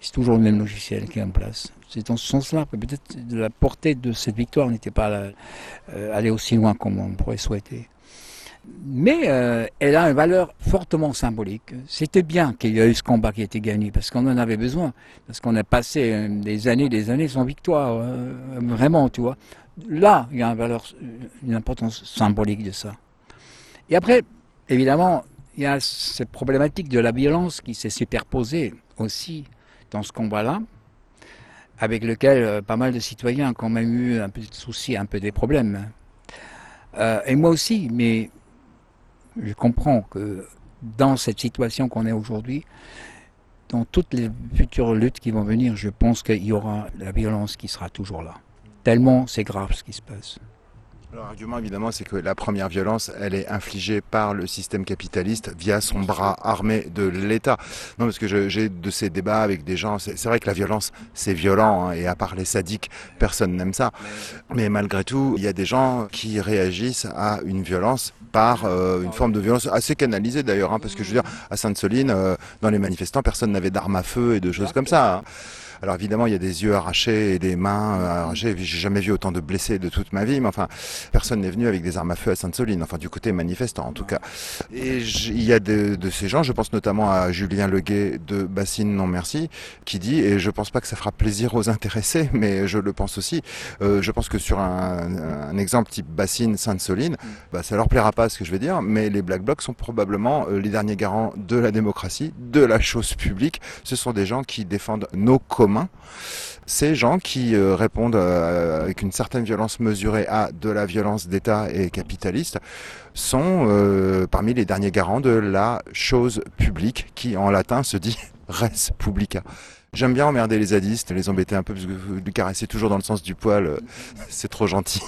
[SPEAKER 5] c'est toujours le même logiciel qui est en place. C'est dans ce sens-là peut-être la portée de cette victoire n'était pas euh, allée aussi loin comme on pourrait souhaiter. Mais euh, elle a une valeur fortement symbolique. C'était bien qu'il y ait eu ce combat qui a été gagné, parce qu'on en avait besoin, parce qu'on a passé euh, des années, des années sans victoire, vraiment, tu vois. Là, il y a une valeur, une importance symbolique de ça. Et après, évidemment, il y a cette problématique de la violence qui s'est superposée aussi dans ce combat-là, avec lequel euh, pas mal de citoyens ont quand même eu un peu de soucis, un peu des problèmes. Euh, et moi aussi, mais je comprends que dans cette situation qu'on est aujourd'hui, dans toutes les futures luttes qui vont venir, je pense qu'il y aura la violence qui sera toujours là. Tellement c'est grave ce qui se passe.
[SPEAKER 7] L'argument évidemment c'est que la première violence elle est infligée par le système capitaliste via son bras armé de l'État. Non parce que j'ai de ces débats avec des gens, c'est vrai que la violence c'est violent hein, et à part les sadiques personne n'aime ça. Mais malgré tout il y a des gens qui réagissent à une violence par euh, une forme de violence assez canalisée d'ailleurs hein, parce que je veux dire à Sainte-Soline euh, dans les manifestants personne n'avait d'armes à feu et de choses comme ça. Hein. Alors évidemment, il y a des yeux arrachés et des mains arrachées. J'ai jamais vu autant de blessés de toute ma vie, mais enfin, personne n'est venu avec des armes à feu à Sainte-Soline, enfin du côté manifestant en tout cas. Et il y a de, de, ces gens, je pense notamment à Julien Leguet de Bassine Non Merci, qui dit, et je pense pas que ça fera plaisir aux intéressés, mais je le pense aussi, euh, je pense que sur un, un exemple type Bassine Sainte-Soline, bah, ça leur plaira pas ce que je vais dire, mais les Black Blocs sont probablement euh, les derniers garants de la démocratie, de la chose publique. Ce sont des gens qui défendent nos communs ces gens qui euh, répondent euh, avec une certaine violence mesurée à de la violence d'État et capitaliste sont euh, parmi les derniers garants de la chose publique qui en latin se dit res publica. J'aime bien emmerder les zadistes, les embêter un peu parce que vous lui caressez toujours dans le sens du poil, c'est trop gentil.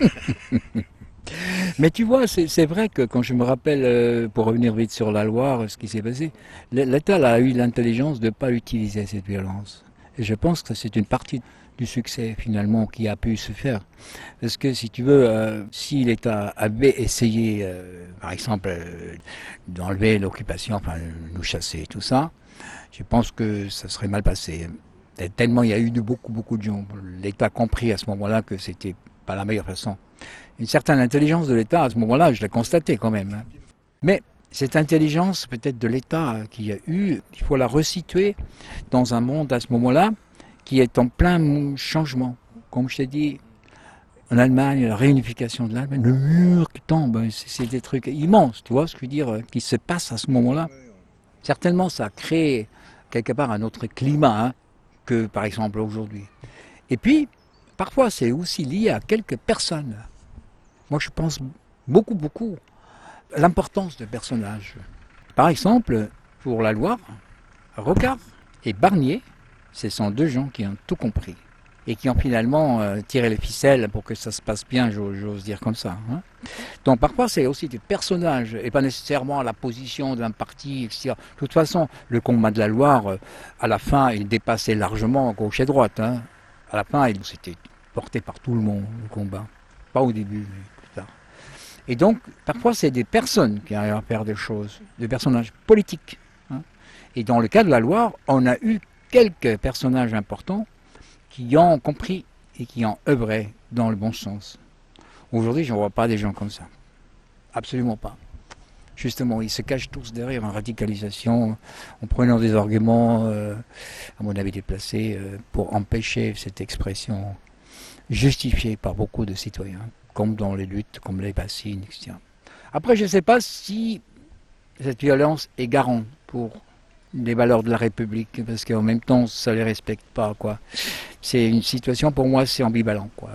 [SPEAKER 5] Mais tu vois, c'est vrai que quand je me rappelle, pour revenir vite sur la Loire, ce qui s'est passé, l'État a eu l'intelligence de ne pas utiliser cette violence. Je pense que c'est une partie du succès finalement qui a pu se faire. Parce que si tu veux, si l'État avait essayé, par exemple, euh, d'enlever l'occupation, enfin nous chasser, tout ça, je pense que ça serait mal passé. Tellement il y a eu de beaucoup, beaucoup de gens. L'État a compris à ce moment-là que c'était pas la meilleure façon. Une certaine intelligence de l'État à ce moment-là, je l'ai constaté quand même. Hein. Mais cette intelligence peut-être de l'État qu'il y a eu, il faut la resituer dans un monde à ce moment-là qui est en plein changement. Comme je t'ai dit, en Allemagne, la réunification de l'Allemagne, le mur qui tombe, c'est des trucs immenses, tu vois ce que je veux dire, qui se passe à ce moment-là. Certainement, ça a créé quelque part un autre climat hein, que par exemple aujourd'hui. Et puis, parfois, c'est aussi lié à quelques personnes. Moi, je pense beaucoup, beaucoup l'importance de personnages. Par exemple, pour la Loire, Rocard et Barnier, ce sont deux gens qui ont tout compris. et qui ont finalement euh, tiré les ficelles pour que ça se passe bien, j'ose dire comme ça. Hein. Donc parfois c'est aussi des personnages et pas nécessairement la position d'un parti. De toute façon, le combat de la Loire, euh, à la fin, il dépassait largement gauche et droite. Hein. À la fin, il s'était porté par tout le monde, le combat. Pas au début, mais. Et donc, parfois, c'est des personnes qui arrivent à faire des choses, des personnages politiques. Hein. Et dans le cas de la Loire, on a eu quelques personnages importants qui ont compris et qui ont œuvré dans le bon sens. Aujourd'hui, je ne vois pas des gens comme ça. Absolument pas. Justement, ils se cachent tous derrière une radicalisation, en prenant des arguments, euh, à mon avis déplacés, euh, pour empêcher cette expression justifiée par beaucoup de citoyens, dans les luttes, comme les bassines, etc. Après, je ne sais pas si cette violence est garante pour les valeurs de la République, parce qu'en même temps, ça ne les respecte pas. C'est une situation, pour moi, c'est ambivalent. quoi.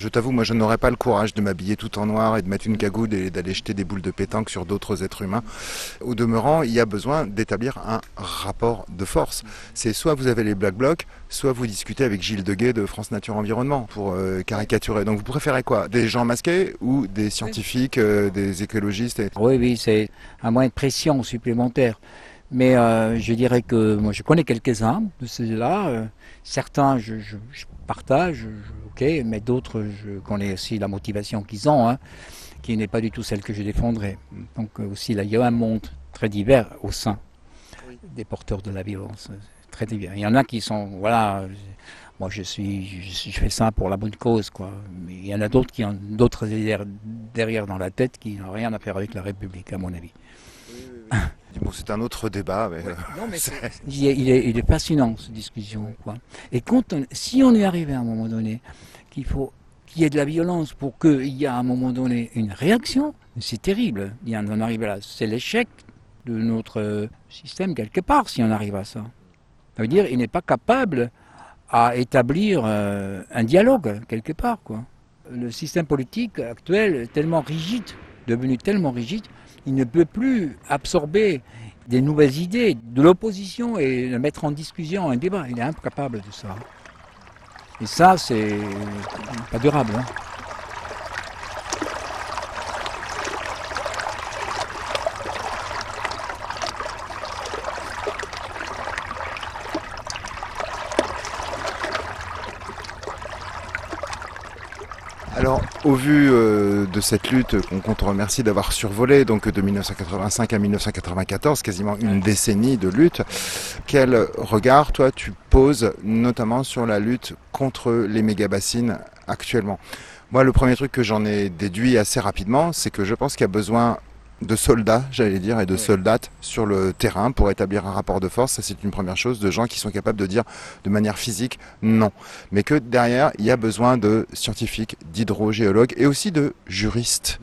[SPEAKER 7] Je t'avoue, moi je n'aurais pas le courage de m'habiller tout en noir et de mettre une cagoule et d'aller jeter des boules de pétanque sur d'autres êtres humains. Au demeurant, il y a besoin d'établir un rapport de force. C'est soit vous avez les Black Blocs, soit vous discutez avec Gilles Deguet de France Nature Environnement pour euh, caricaturer. Donc vous préférez quoi? Des gens masqués ou des scientifiques, euh, des écologistes
[SPEAKER 5] Oui, oui, c'est un moyen de pression supplémentaire. Mais euh, je dirais que moi je connais quelques-uns de ceux-là. Certains je, partage, ok, mais d'autres je connais aussi la motivation qu'ils ont, hein, qui n'est pas du tout celle que je défendrais. Donc euh, aussi là il y a un monde très divers au sein des porteurs de la violence, très divers. Il y en a qui sont, voilà, moi je suis, je, fais ça pour la bonne cause, quoi. Mais il y en a d'autres qui ont d'autres derrière dans la tête qui n'ont rien à faire avec la République, à mon avis.
[SPEAKER 7] Bon, c'est un autre débat. Mais...
[SPEAKER 5] il, est, il, est, fascinant, cette discussion. Quoi. Et quand si on est arrivé à un moment donné qu'il faut qu'il y ait de la violence pour qu'il y ait à un moment donné une réaction, c'est terrible. Il y en arrive là. C'est l'échec de notre système quelque part si on arrive à ça. Ça veut dire qu'il n'est pas capable à établir euh, un dialogue quelque part. Quoi. Le système politique actuel est tellement rigide, devenu tellement rigide, il ne peut plus absorber des nouvelles idées de l'opposition et le mettre en discussion, un débat. Il est incapable de ça. Et ça, c'est pas durable. Hein.
[SPEAKER 7] Alors, au vu euh, de cette lutte qu'on te remercie d'avoir survolé, donc de 1985 à 1994, quasiment une décennie de lutte, quel regard, toi, tu poses notamment sur la lutte contre les méga-bassines actuellement? Moi, le premier truc que j'en ai déduit assez rapidement, c'est que je pense qu'il y a besoin de soldats, j'allais dire, et de soldates sur le terrain pour établir un rapport de force. Ça, c'est une première chose, de gens qui sont capables de dire de manière physique non. Mais que derrière, il y a besoin de scientifiques, d'hydrogéologues et aussi de juristes.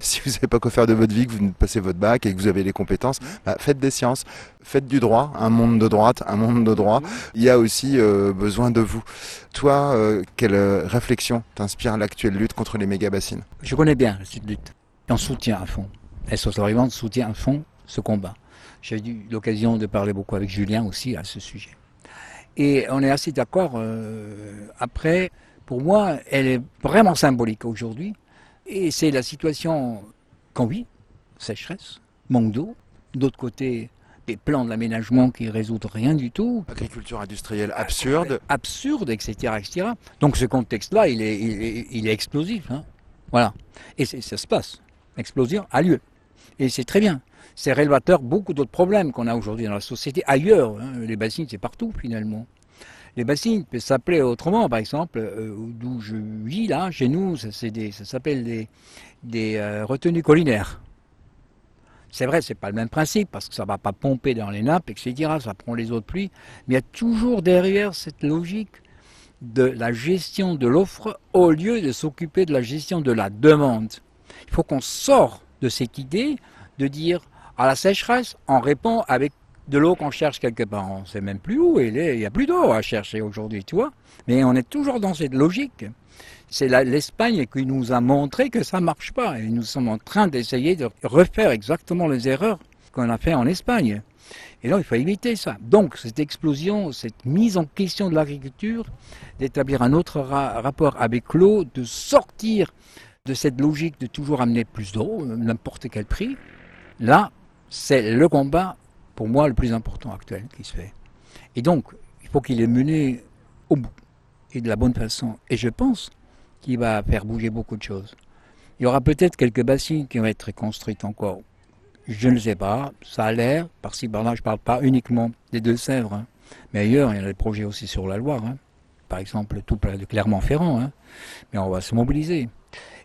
[SPEAKER 7] Si vous n'avez pas quoi faire de votre vie, que vous passez votre bac et que vous avez les compétences, bah, faites des sciences, faites du droit, un monde de droite, un monde de droit. Il y a aussi euh, besoin de vous. Toi, euh, quelle réflexion t'inspire l'actuelle lutte contre les méga-bassines
[SPEAKER 5] Je connais bien cette lutte. En soutien à fond. SOS Arrivante soutient à fond ce combat. J'ai eu l'occasion de parler beaucoup avec Julien aussi à ce sujet. Et on est assez d'accord. Euh, après, pour moi, elle est vraiment symbolique aujourd'hui. Et c'est la situation qu'on vit, sécheresse, manque d'eau. D'autre côté, des plans de l'aménagement qui résoudent rien du tout.
[SPEAKER 7] Agriculture industrielle absurde.
[SPEAKER 5] Absurde, etc. etc. Donc ce contexte-là, il est, il est, explosif. Hein. Voilà. Et ça se passe. Explosion a lieu. Et c'est très bien. C'est révélateur beaucoup d'autres problèmes qu'on a aujourd'hui dans la société, ailleurs. Hein. Les bassines, c'est partout finalement. Les bassines peuvent s'appeler autrement, par exemple, euh, d'où je vis là, chez nous, ça, s'appelle des, euh, retenues collinaires. C'est vrai, c'est pas le même principe parce que ça va pas pomper dans les nappes, etc. Ça prend les eaux de pluie, mais il y a toujours derrière cette logique de la gestion de l'offre au lieu de s'occuper de la gestion de la demande. Il faut qu'on sorte de cette idée de dire à la sécheresse, on répond avec de l'eau qu'on cherche quelque part. On ne sait même plus où. Il n'y a plus d'eau à chercher aujourd'hui, tu vois. Mais on est toujours dans cette logique. C'est l'Espagne qui nous a montré que ça ne marche pas. Et nous sommes en train d'essayer de refaire exactement les erreurs qu'on a fait en Espagne. Et là, il faut éviter ça. Donc, cette explosion, cette mise en question de l'agriculture, d'établir un autre rapport avec l'eau, de sortir de cette logique de toujours amener plus d'eau, n'importe quel prix, là, c'est le combat, pour moi, le plus important actuel qui se fait. Et donc, il faut qu'il est mené au bout et de la bonne façon. Et je pense qu'il va faire bouger beaucoup de choses. Il y aura peut-être quelques bassines qui vont être construites encore. Je ne sais pas, ça a l'air, par-ci par-là, je ne parle pas uniquement des Deux-Sèvres, hein. mais ailleurs, il y a des projets aussi sur la Loire, hein. par exemple tout près de Clermont-Ferrand, hein. mais on va se mobiliser.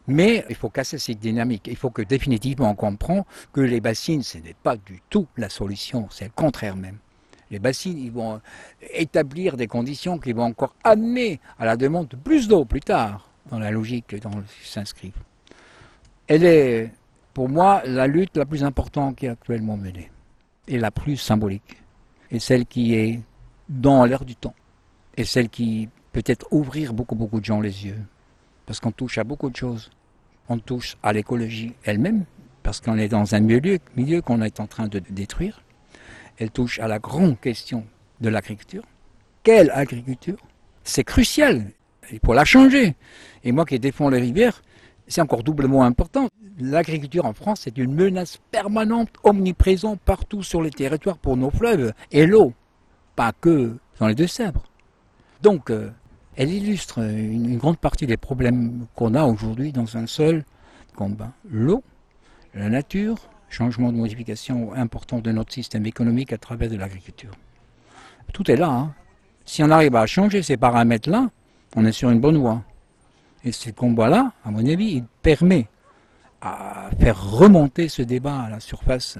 [SPEAKER 5] Mais il faut casser cette dynamique. Il faut que définitivement on comprend que les bassines, ce n'est pas du tout la solution, c'est le contraire même. Les bassines, ils vont établir des conditions qui vont encore amener à la demande de plus d'eau plus tard, dans la logique dans laquelle s'inscrivent. Elle est, pour moi, la lutte la plus importante qui est actuellement menée, et la plus symbolique, et celle qui est dans l'air du temps, et celle qui peut-être ouvrir beaucoup, beaucoup de gens les yeux, parce qu'on touche à beaucoup de choses. On touche à l'écologie elle-même, parce qu'on est dans un milieu, qu'on est en train de détruire. Elle touche à la grande question de l'agriculture. Quelle agriculture? C'est crucial. Il faut la changer. Et moi qui défends les rivières, c'est encore doublement important. L'agriculture en France est une menace permanente, omniprésente partout sur les territoires pour nos fleuves et l'eau, pas que dans les Deux-Sèvres. Donc, euh, elle illustre une, grande partie des problèmes qu'on a aujourd'hui dans un seul combat. L'eau, la nature, changement de modification important de notre système économique à travers de l'agriculture. Tout est là. Hein. Si on arrive à changer ces paramètres-là, on est sur une bonne voie. Et ce combat-là, à mon avis, il permet à faire remonter ce débat à la surface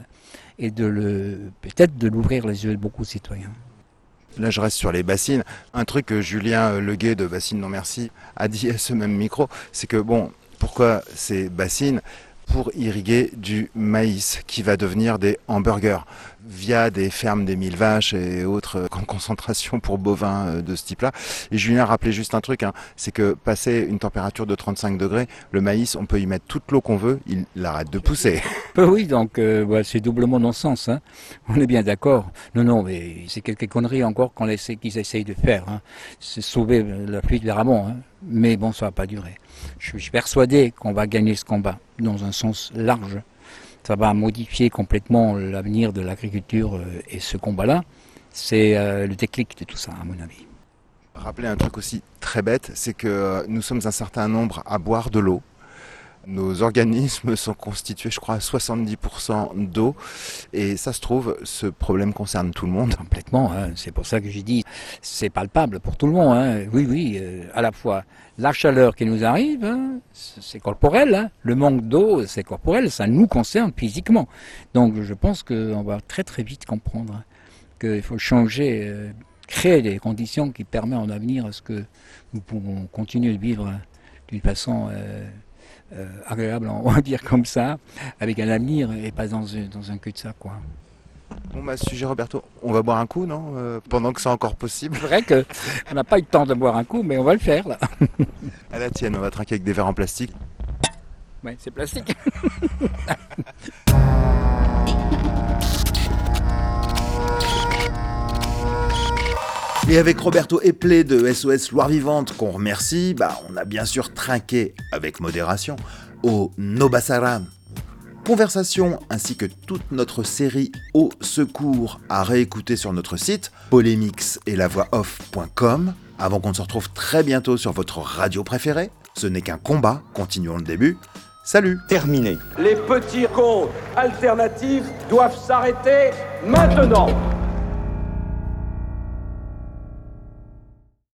[SPEAKER 5] et de le peut-être de l'ouvrir les yeux de beaucoup de citoyens.
[SPEAKER 7] Là, je reste sur les bassines. Un truc que Julien Leguet de Bassines Non Merci a dit à ce même micro, c'est que bon, pourquoi ces bassines? Pour irriguer du maïs qui va devenir des hamburgers via des fermes des mille vaches et autres euh, concentrations pour bovins euh, de ce type-là. Et Julien rappelait juste un truc, hein, c'est que passer une température de 35 degrés, le maïs, on peut y mettre toute l'eau qu'on veut, il, arrête de pousser.
[SPEAKER 5] Oui, donc euh, c'est doublement non-sens. Hein. On est bien d'accord. Non, non, mais c'est quelques conneries encore qu'on essaie, qu'ils essayent de faire. Hein. C'est sauver la fuite vers Ramon. Hein. Mais bon, ça va pas durer. Je suis persuadé qu'on va gagner ce combat dans un sens large ça va modifier complètement l'avenir de l'agriculture euh, et ce combat-là, c'est euh, le déclic de tout ça, à mon avis.
[SPEAKER 7] Rappeler un truc aussi très bête, c'est que euh, nous sommes un certain nombre à boire de l'eau nos organismes sont constitués, je crois, à 70% d'eau. Et ça se trouve, ce problème concerne tout le monde.
[SPEAKER 5] Complètement. Hein. C'est pour ça que j'ai dit, c'est palpable pour tout le monde. Hein. Oui, oui, euh, à la fois la chaleur qui nous arrive, hein, c'est corporel. Le manque d'eau, c'est corporel. Ça nous concerne physiquement. Donc, je pense qu'on va très très vite comprendre qu'il faut changer. Euh, créer des conditions qui permettent en avenir à ce que nous pouvons continuer de vivre d'une façon euh, euh, agréable, on va dire comme ça, avec un avenir et pas dans, dans un cul-de-sac. Quoi.
[SPEAKER 7] Bon bah sujet Roberto, on va boire un coup, non euh, Pendant que c'est encore possible?
[SPEAKER 5] C'est vrai qu'on n'a pas eu le temps de boire un coup, mais on va le faire là.
[SPEAKER 7] à la tienne, on va trinquer avec des verres en plastique.
[SPEAKER 5] Ouais, c'est plastique.
[SPEAKER 6] Et avec Roberto Eplé de SOS Loire Vivante, qu'on remercie, bah, on a bien sûr trinqué avec modération au Nobasara. Conversation ainsi que toute notre série Au secours à réécouter sur notre site polémix et la voix off.com avant qu'on se retrouve très bientôt sur votre radio préférée. Ce n'est qu'un combat, continuons le début. Salut
[SPEAKER 8] Terminé. Les petits cons alternatifs doivent s'arrêter maintenant